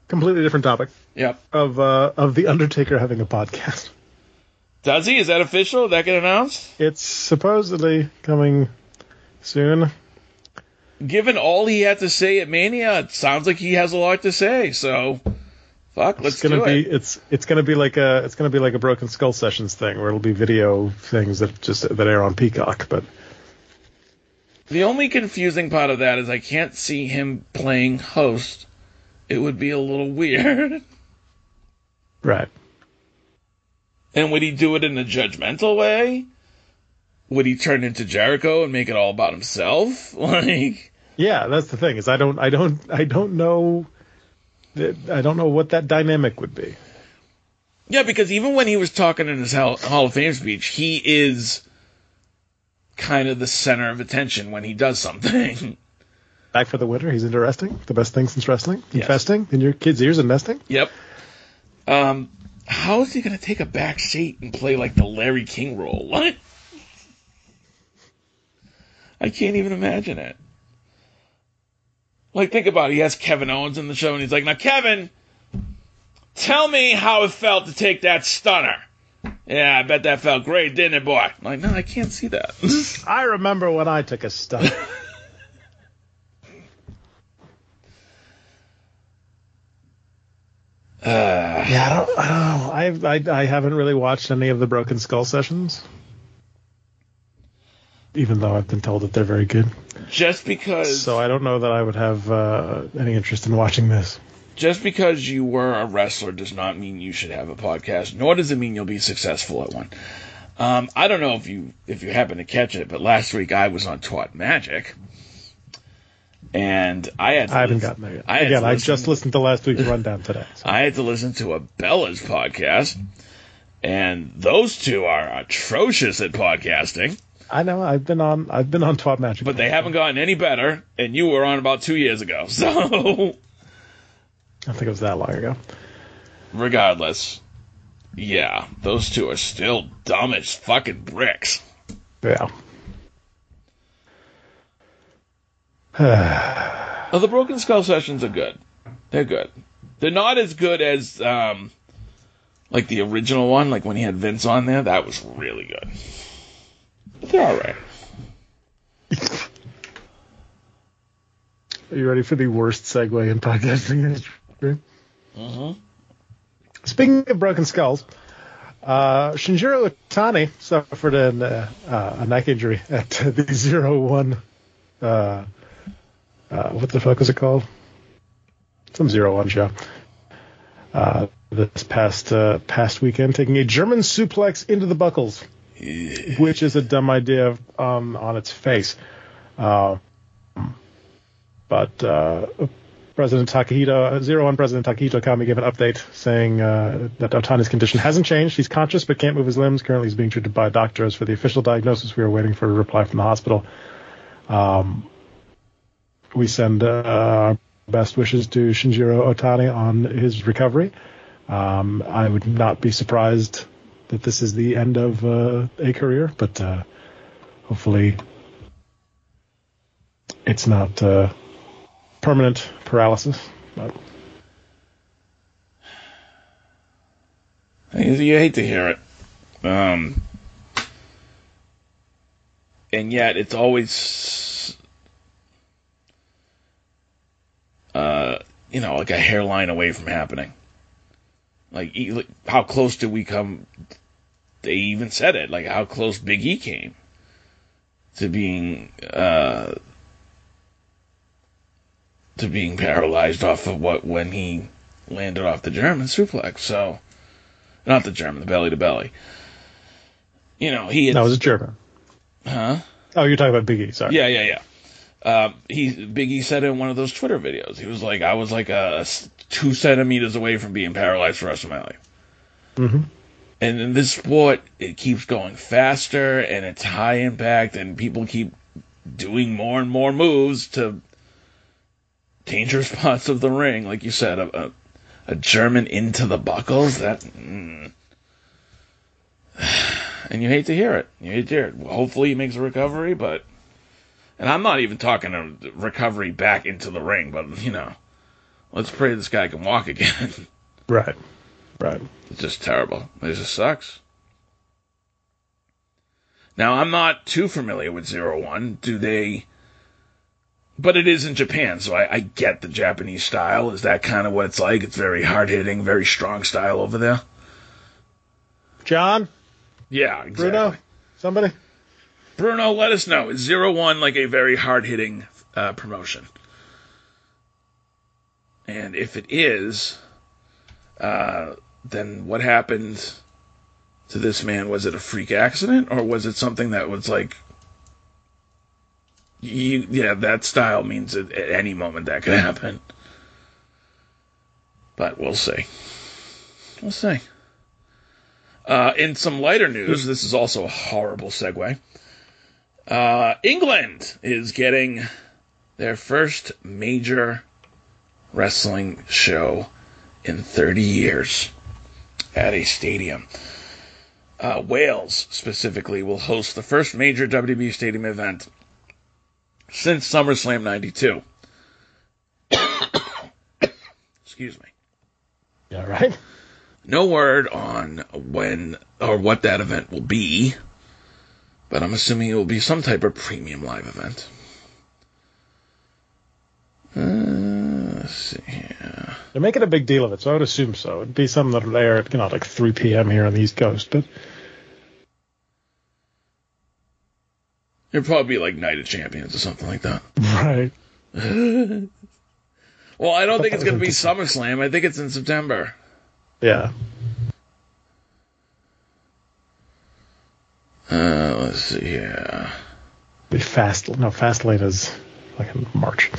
[SPEAKER 5] Completely different topic.
[SPEAKER 11] Yep.
[SPEAKER 5] Of uh, of the Undertaker having a podcast.
[SPEAKER 11] Does he? Is that official? Did that get announced?
[SPEAKER 5] It's supposedly coming soon
[SPEAKER 11] given all he had to say at Mania, it sounds like he has a lot to say. So Fuck, let's
[SPEAKER 5] it's gonna
[SPEAKER 11] do
[SPEAKER 5] be
[SPEAKER 11] it.
[SPEAKER 5] it's it's gonna be like a it's gonna be like a Broken Skull Sessions thing where it'll be video things that just that air on Peacock, but
[SPEAKER 11] The only confusing part of that is I can't see him playing host. It would be a little weird.
[SPEAKER 5] right.
[SPEAKER 11] And would he do it in a judgmental way? Would he turn into Jericho and make it all about himself? Like,
[SPEAKER 5] Yeah, that's the thing is I don't I don't I don't know I don't know what that dynamic would be.
[SPEAKER 11] yeah, because even when he was talking in his Hall, Hall of Fame speech, he is kind of the center of attention when he does something.
[SPEAKER 5] Back for the winter, he's interesting. The best thing since wrestling.
[SPEAKER 11] Yes.
[SPEAKER 5] Infesting in your kids' ears and nesting.
[SPEAKER 11] Yep. Um, how is he going to take a back seat and play like the Larry King role? What? I can't even imagine it. Like, think about it. He has Kevin Owens in the show, and he's like, "Now, Kevin, tell me how it felt to take that stunner." Yeah, I bet that felt great, didn't it, boy? I'm like, no, I can't see that.
[SPEAKER 5] I remember when I took a stunt.
[SPEAKER 11] uh,
[SPEAKER 5] yeah, I don't, I don't know. I, I I haven't really watched any of the Broken Skull sessions, even though I've been told that they're very good.
[SPEAKER 11] just because,
[SPEAKER 5] So I don't know that I would have uh, any interest in watching this.
[SPEAKER 11] just because you were a wrestler does not mean you should have a podcast. Nor does it mean you'll be successful at one. Um, I don't know if you if you happen to catch it, but last week I was on Twat Magic, and I had to
[SPEAKER 5] I haven't
[SPEAKER 11] listen-
[SPEAKER 5] gotten there yet.
[SPEAKER 11] I
[SPEAKER 5] Again,
[SPEAKER 11] to
[SPEAKER 5] I just listened to last week's rundown today. So.
[SPEAKER 11] I had to listen to a Bella's podcast, and those two are atrocious at podcasting,
[SPEAKER 5] I know I've been on I've been on Twat Magic,
[SPEAKER 11] but they haven't gotten any better. And you were on about two years ago, so
[SPEAKER 5] I think it was that long ago.
[SPEAKER 11] regardless, yeah, those two are still dumb as fucking bricks.
[SPEAKER 5] Yeah.
[SPEAKER 11] Oh, the Broken Skull sessions are good. They're good. They're not as good as um, like the original one, like when he had Vince on there. That was really good. But they're all right.
[SPEAKER 5] Are you ready for the worst segue in podcasting history?
[SPEAKER 11] Mm-hmm.
[SPEAKER 5] Speaking of broken skulls, uh, Shinjiro Otani suffered an, uh, uh, a neck injury at the zero one. Uh, what the fuck was it called? Some zero one show. Uh, this past uh, past weekend, taking a German suplex into the buckles, which is a dumb idea um, on its face. Uh, but uh, President Takahito, Zero One President Takahito Kami gave an update saying uh, that Otani's condition hasn't changed. He's conscious but can't move his limbs. Currently, he's being treated by doctors for the official diagnosis. We are waiting for a reply from the hospital. Um, we send uh, our best wishes to Shinjiro Otani on his recovery. Um, I would not be surprised that this is the end of uh, a career, but uh, hopefully it's not uh, permanent paralysis. But
[SPEAKER 11] You hate to hear it. Um, and yet it's always, uh, you know, like a hairline away from happening. Like, how close did we come? They even said it, like how close Big E came to being, uh, to being paralyzed off of what when he landed off the German suplex. So, not the German, the belly to belly. You know, he had,
[SPEAKER 5] that was a German.
[SPEAKER 11] huh?
[SPEAKER 5] Oh, you're talking about Big E. Sorry.
[SPEAKER 11] Yeah, yeah, yeah. Um, he Biggie said in one of those Twitter videos, he was like, "I was like a, two centimeters away from being paralyzed for the rest of my life."
[SPEAKER 5] hmm
[SPEAKER 11] And in this sport, it keeps going faster, and it's high impact, and people keep doing more and more moves to dangerous spots of the ring, like you said, a, a, a German into the buckles. That, mm. and you hate to hear it. You hate to hear it. Hopefully, he makes a recovery, but, and I'm not even talking a recovery back into the ring, but you know, let's pray this guy can walk again.
[SPEAKER 5] Right. Right.
[SPEAKER 11] It's just terrible. It just sucks. Now I'm not too familiar with Zero One. Do they but it is in Japan, so I, I get the Japanese style. Is that kind of what it's like? It's very hard hitting, very strong style over there.
[SPEAKER 5] John,
[SPEAKER 11] Yeah, exactly.
[SPEAKER 5] Bruno, somebody.
[SPEAKER 11] Bruno, let us know. Is zero one like a very hard hitting uh, promotion? And if it is, uh, then what happened to this man? Was it a freak accident, or was it something that was like, you, yeah, that style means at, at any moment that could happen. But we'll see. We'll see. Uh, in some lighter news, this is also a horrible segue. Uh, England is getting their first major wrestling show in 30 years at a stadium. Uh, Wales, specifically, will host the first major WWE Stadium event since SummerSlam 92. Excuse me.
[SPEAKER 5] Yeah, right.
[SPEAKER 11] No word on when or what that event will be, but I'm assuming it will be some type of premium live event. Uh, let's see here.
[SPEAKER 5] They're making a big deal of it, so I would assume so. It'd be something that would air at you know like 3 p.m. here on the East Coast, but
[SPEAKER 11] it'd probably be like Night of Champions or something like that.
[SPEAKER 5] right.
[SPEAKER 11] well, I don't think it's going to be SummerSlam. I think it's in September.
[SPEAKER 5] Yeah.
[SPEAKER 11] Uh, let's see here.
[SPEAKER 5] Be fast. No, Fastlane is like in March.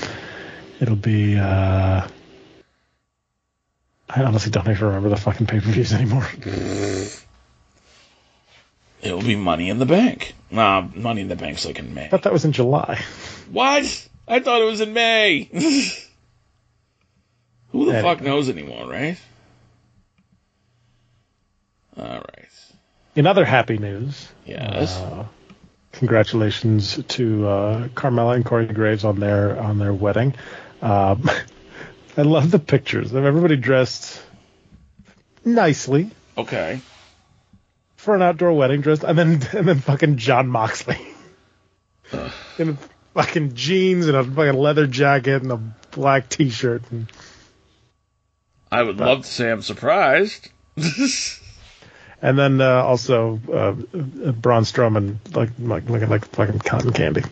[SPEAKER 5] It'll be. uh I honestly don't even remember the fucking pay per views anymore.
[SPEAKER 11] It will be Money in the Bank. Nah, Money in the Bank's like in May.
[SPEAKER 5] I thought that was in July.
[SPEAKER 11] What? I thought it was in May. Who the fuck knows anymore, right? All right.
[SPEAKER 5] In other happy news,
[SPEAKER 11] Yes.
[SPEAKER 5] uh, congratulations to uh, Carmella and Corey Graves on their on their wedding. Um, I love the pictures of everybody dressed nicely
[SPEAKER 11] okay.
[SPEAKER 5] for an outdoor wedding, dressed, and then and then fucking Jon Moxley in fucking jeans and a fucking leather jacket and a black T-shirt. And,
[SPEAKER 11] I would love to say I'm surprised.
[SPEAKER 5] and then uh, also uh, uh, Braun Strowman like, like looking like fucking cotton candy.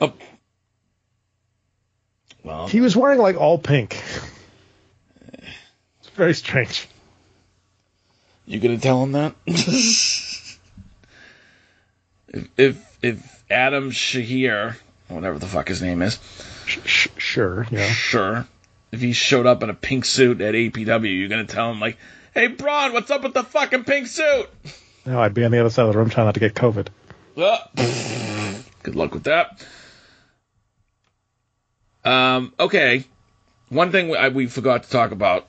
[SPEAKER 11] oh. Well,
[SPEAKER 5] He was wearing like all pink. It's very strange.
[SPEAKER 11] you gonna tell him that? if, if if Adam Scherr, whatever the fuck his name is,
[SPEAKER 5] Sh- sh- sure, yeah.
[SPEAKER 11] sure, if he showed up in a pink suit at APW, you're gonna tell him like, "Hey, Braun, what's up with the fucking pink suit?"
[SPEAKER 5] No, I'd be on the other side of the room trying not to get COVID.
[SPEAKER 11] Uh, good luck with that. Um, okay. One thing we, I, we forgot to talk about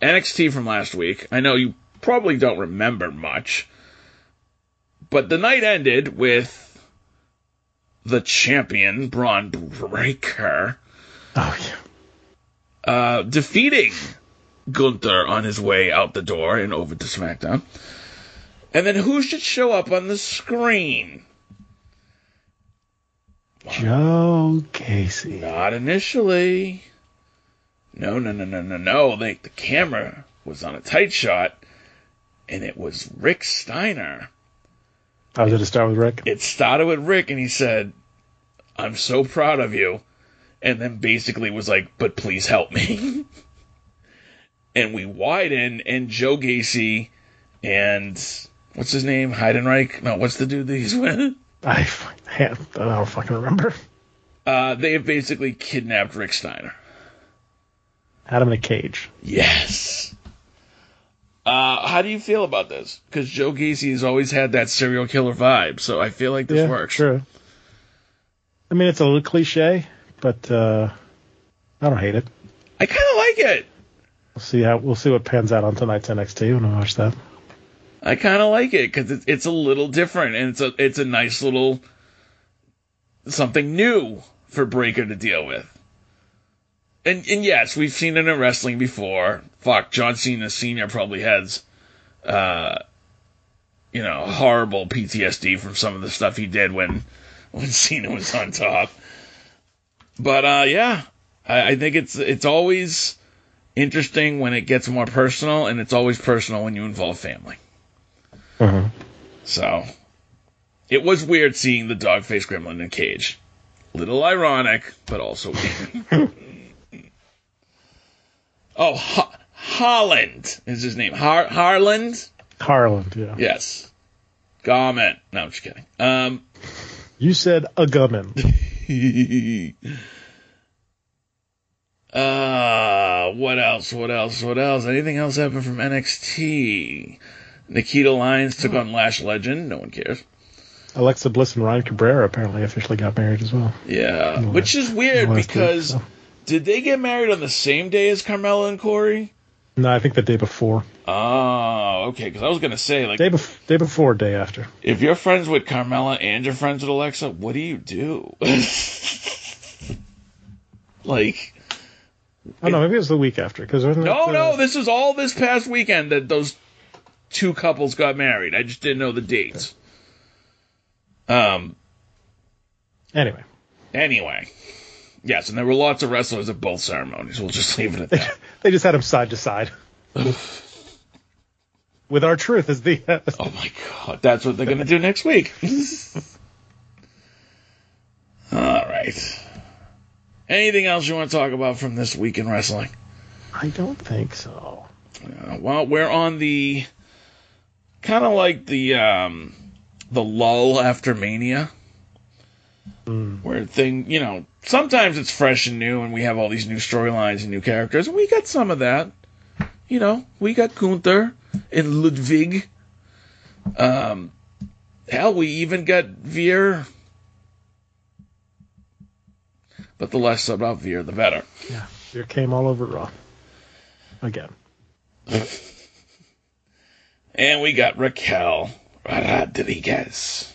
[SPEAKER 11] NXT from last week. I know you probably don't remember much, but the night ended with the champion, Bron Breakker,
[SPEAKER 5] Oh yeah.
[SPEAKER 11] uh, defeating Gunther on his way out the door and over to SmackDown. And then who should show up on the screen?
[SPEAKER 5] Joe Gacy.
[SPEAKER 11] Not initially. No, no, no, no, no, no. They, the camera was on a tight shot, and it was Rick Steiner.
[SPEAKER 5] How did it start with Rick?
[SPEAKER 11] It started with Rick, and he said, I'm so proud of you. And then basically was like, but please help me. and we widen, and Joe Gacy and what's his name? Heidenreich? No, what's the dude that he's with?
[SPEAKER 5] I don't fucking remember.
[SPEAKER 11] Uh, they have basically kidnapped Rick Steiner.
[SPEAKER 5] Had him in a cage.
[SPEAKER 11] Yes. Uh, how do you feel about this? Because Joe Gacy has always had that serial killer vibe, so I feel like this
[SPEAKER 5] yeah,
[SPEAKER 11] works.
[SPEAKER 5] Sure. I mean, it's a little cliche, but uh, I don't hate it.
[SPEAKER 11] I kind of like it.
[SPEAKER 5] We'll see how we'll see what pans out on tonight's NXT when we watch that.
[SPEAKER 11] I kind of like it because it's, it's a little different and it's a it's a nice little something new for Breakker to deal with. And and yes, we've seen it in wrestling before. Fuck, John Cena Senior probably has, uh, you know, horrible PTSD from some of the stuff he did when when Cena was on top. But uh, yeah, I, I think it's it's always interesting when it gets more personal, and it's always personal when you involve family.
[SPEAKER 5] Uh-huh.
[SPEAKER 11] So it was weird seeing the dog face gremlin in a cage. Little ironic, but also weird. oh, Ho- Holland is his name. Har- Harland?
[SPEAKER 5] Harland, yeah.
[SPEAKER 11] Yes. Garment. No, I'm just kidding. Um,
[SPEAKER 5] You said a gummin.
[SPEAKER 11] uh, what else? What else? What else? Anything else happen from NXT? Nikita Lyons took on Lash Legend. No one cares.
[SPEAKER 5] Alexa Bliss and Ryan Cabrera apparently officially got married as well.
[SPEAKER 11] Yeah,
[SPEAKER 5] the
[SPEAKER 11] which is weird
[SPEAKER 5] last week,
[SPEAKER 11] because
[SPEAKER 5] so.
[SPEAKER 11] did they get married on the same day as Carmella and Corey?
[SPEAKER 5] No, I think the day before.
[SPEAKER 11] Oh, okay. Because I was gonna say, like,
[SPEAKER 5] Day, bef- day before, day after.
[SPEAKER 11] if you're friends with Carmella and you're friends with Alexa, what do you do? like,
[SPEAKER 5] Oh no, maybe it was the week after. Because
[SPEAKER 11] no, no, this is all this past weekend that those two couples got married. I just didn't know the dates. Um.
[SPEAKER 5] Anyway,
[SPEAKER 11] Anyway, yes, and there were lots of wrestlers at both ceremonies. We'll just leave it at that.
[SPEAKER 5] they just had them side to side. With R-Truth as the.
[SPEAKER 11] Oh my god, that's what they're gonna do next week. All right. Anything else you want to talk about from this week in wrestling?
[SPEAKER 5] I don't think so.
[SPEAKER 11] Uh, well, we're on the kind of like the um, the lull after Mania, where thing you know sometimes it's fresh and new, and we have all these new storylines and new characters, and we got some of that. You know, we got Gunther and Ludwig. Um, hell, we even got Veer. But the less about Veer, the better.
[SPEAKER 5] Yeah, Veer came all over Raw. Again.
[SPEAKER 11] And we got Raquel Rodriguez.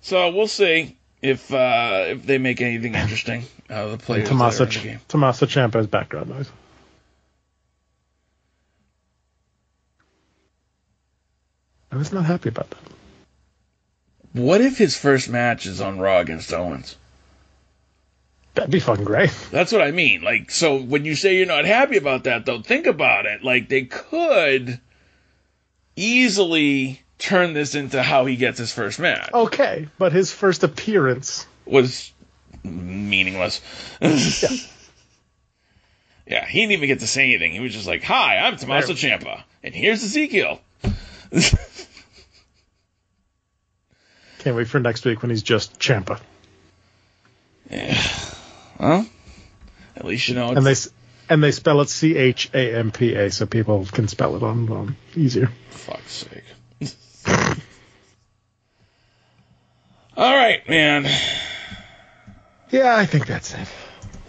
[SPEAKER 11] So we'll see if uh, if they make anything interesting out of the players.
[SPEAKER 5] Tommaso,
[SPEAKER 11] that are in the game.
[SPEAKER 5] Tommaso Ciampa's background noise. I was not happy about that.
[SPEAKER 11] What if his first match is on Raw against Owens?
[SPEAKER 5] That'd be fucking great.
[SPEAKER 11] That's what I mean. Like, so when you say you're not happy about that, though, think about it. Like, they could easily turn this into how he gets his first match.
[SPEAKER 5] Okay, but his first appearance.
[SPEAKER 11] Was meaningless. yeah. he didn't even get to say anything. He was just like, "Hi, I'm Tommaso Ciampa, and here's Ezekiel."
[SPEAKER 5] Can't wait for next week when he's just Champa.
[SPEAKER 11] Yeah. Well, at least you know. It's,
[SPEAKER 5] And they and they spell it C H A M P A so people can spell it on um, easier.
[SPEAKER 11] fuck's sake. All right, man.
[SPEAKER 5] Yeah, I think that's it.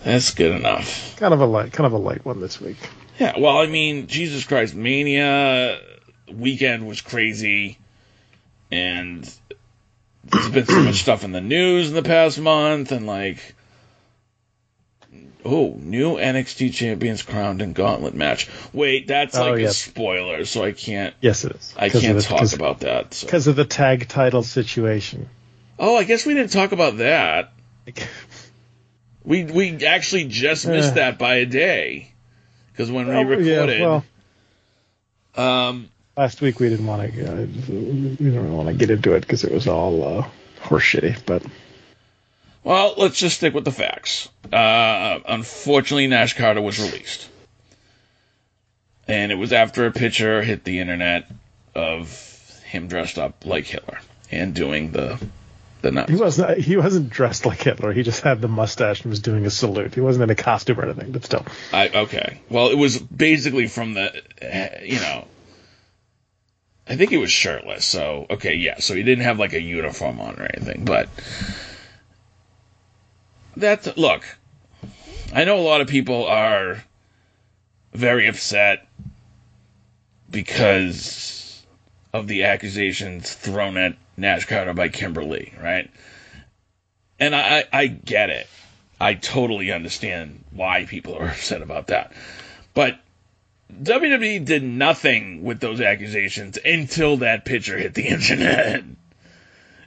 [SPEAKER 11] That's good enough.
[SPEAKER 5] Kind of a light, kind of a light one this week.
[SPEAKER 11] Yeah, well, I mean, Jesus Christ, Mania weekend was crazy, and there's been so much stuff in the news in the past month, and like, oh, new NXT champions crowned in gauntlet match. Wait, that's
[SPEAKER 5] Oh,
[SPEAKER 11] like
[SPEAKER 5] yeah.
[SPEAKER 11] a spoiler, so I can't.
[SPEAKER 5] Yes, it is.
[SPEAKER 11] I can't
[SPEAKER 5] the-
[SPEAKER 11] talk about that. So.
[SPEAKER 5] because of the tag title situation.
[SPEAKER 11] Oh, I guess we didn't talk about that. We we actually just missed
[SPEAKER 5] Uh.
[SPEAKER 11] that by a day because when
[SPEAKER 5] Oh,
[SPEAKER 11] we
[SPEAKER 5] yeah,
[SPEAKER 11] recorded,
[SPEAKER 5] well,
[SPEAKER 11] um,
[SPEAKER 5] last week we didn't want to. Uh, we didn't want to get into it because it was all uh, horseshitty. But
[SPEAKER 11] well, let's just stick with the facts. Uh, unfortunately, Nash Carter was released, and it was after a picture hit the internet of him dressed up like Hitler and doing the the nuts.
[SPEAKER 5] he wasn't. He wasn't dressed like Hitler. He just had the mustache and was doing a salute. He wasn't in a costume or anything. But still,
[SPEAKER 11] I okay. Well, it was basically from the, you know, I think he was shirtless. So okay, yeah. So he didn't have like a uniform on or anything. But that look, I know a lot of people are very upset because of the accusations thrown at Nash Carter by Kimberly, right? And I, I, get it. I totally understand why people are upset about that. But WWE did nothing with those accusations until that picture hit the internet.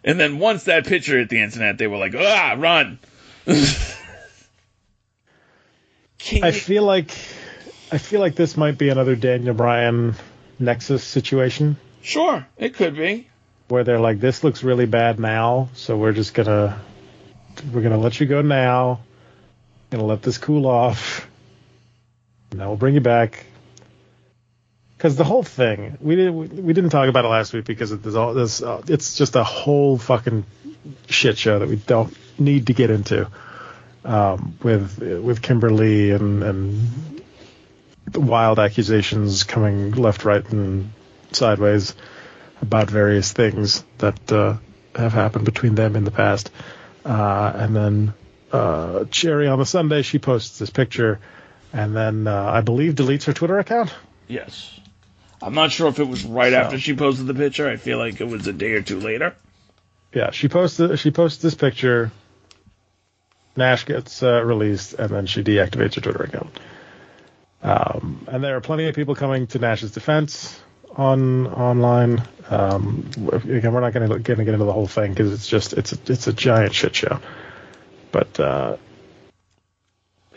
[SPEAKER 11] And then once that picture hit the internet, they were like, ah, run.
[SPEAKER 5] I feel like I feel like this might be another Daniel Bryan Nexus situation.
[SPEAKER 11] Sure, it could be.
[SPEAKER 5] Where they're like, this looks really bad now, so we're just gonna we're gonna let you go now. Gonna let this cool off. And then we'll bring you back. Because the whole thing, we didn't we didn't talk about it last week because it, all this. Uh, it's just a whole fucking shit show that we don't need to get into. Um, with with Kimberly and and wild accusations coming left, right, and sideways about various things that uh, have happened between them in the past. Uh, and then uh, Cherry on the sundae, she posts this picture, and then uh, I believe deletes her Twitter account.
[SPEAKER 11] Yes. I'm not sure if it was right so. after she posted the picture. I feel like it was a day or two later.
[SPEAKER 5] Yeah, she posted she posted this picture. Nash gets uh, released, and then she deactivates her Twitter account. Um, and there are plenty of people coming to Nash's defense on online. Um, again, we're not going to get into the whole thing because it's just it's a, it's a giant shit show. But uh,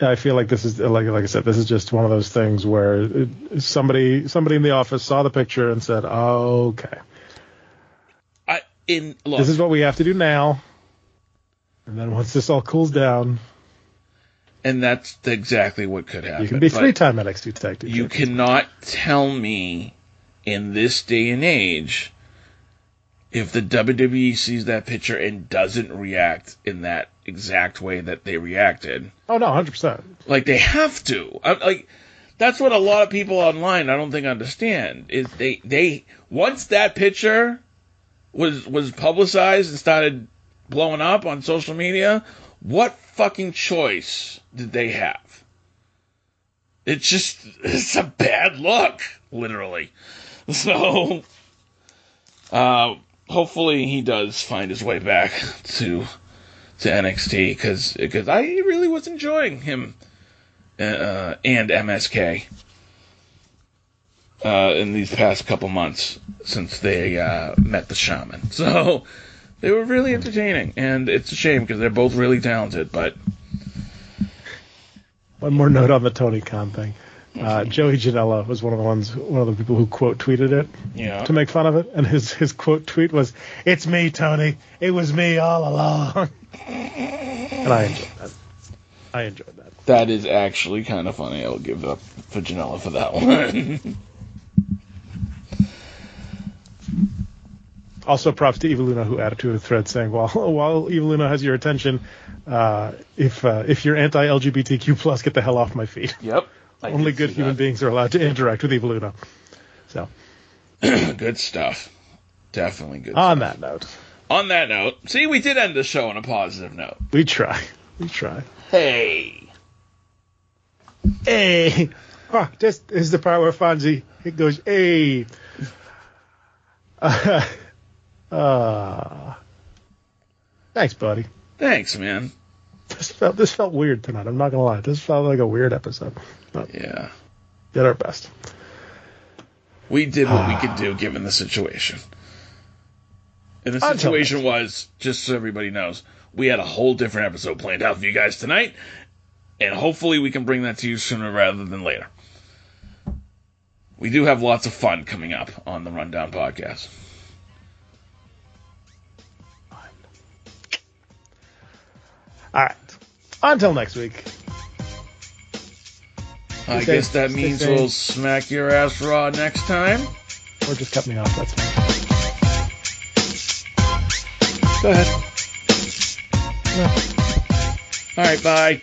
[SPEAKER 5] I feel like this is like like I said, this is just one of those things where somebody somebody in the office saw the picture and said, oh, "Okay,
[SPEAKER 11] I in
[SPEAKER 5] look, this is what we have to do now." And then once this all cools down,
[SPEAKER 11] and that's exactly what could happen.
[SPEAKER 5] You can be three-time NXT Tag Team.
[SPEAKER 11] You cannot tell me in this day and age if the WWE sees that picture and doesn't react in that exact way that they reacted.
[SPEAKER 5] Oh no, hundred percent.
[SPEAKER 11] Like they have to. I, like that's what a lot of people online I don't think understand is they they once that picture was was publicized and started blowing up on social media, what fucking choice did they have? It's just it's a bad look, literally. So uh hopefully he does find his way back to to NXT because because I really was enjoying him uh, and MSK uh, in these past couple months since they uh, met the shaman. So they were really entertaining, and it's a shame because they're both really talented. But
[SPEAKER 5] one more note on the Tony Khan thing. Uh, Joey Janela was one of the ones, one of the people who quote tweeted it
[SPEAKER 11] yeah.
[SPEAKER 5] to make fun of it, and his his quote tweet was, "It's me, Tony. It was me all along." and I enjoyed that. I enjoyed that.
[SPEAKER 11] That is actually kind of funny. I'll give up for Janela for that one.
[SPEAKER 5] also, props to Evil Uno who added to a thread saying, "While while Evil Uno has your attention, uh, if uh, if you're anti-LGBTQ plus, get the hell off my feet."
[SPEAKER 11] Yep.
[SPEAKER 5] I Only good human that. beings are allowed to interact with Evil Uno. So.
[SPEAKER 11] good stuff. Definitely good.
[SPEAKER 5] On
[SPEAKER 11] stuff.
[SPEAKER 5] that note.
[SPEAKER 11] On that note, see, we did end the show on a positive note.
[SPEAKER 5] We try. We try.
[SPEAKER 11] Hey.
[SPEAKER 5] Hey. Oh, this is the part where Fonzie it goes, hey. Uh, uh, thanks, buddy.
[SPEAKER 11] Thanks, man.
[SPEAKER 5] This felt this felt weird tonight. I'm not gonna lie. This felt like a weird episode.
[SPEAKER 11] But
[SPEAKER 5] yeah, did our best.
[SPEAKER 11] We did what we could do given the situation. And the situation was, just so everybody knows, we had a whole different episode planned out for you guys tonight, and hopefully we can bring that to you sooner rather than later. We do have lots of fun coming up on the Rundown podcast.
[SPEAKER 5] All right. Until next week.
[SPEAKER 11] I guess that means we'll smack your ass raw next time.
[SPEAKER 5] Or just cut me off. That's fine.
[SPEAKER 11] Go ahead. No. All right. Bye.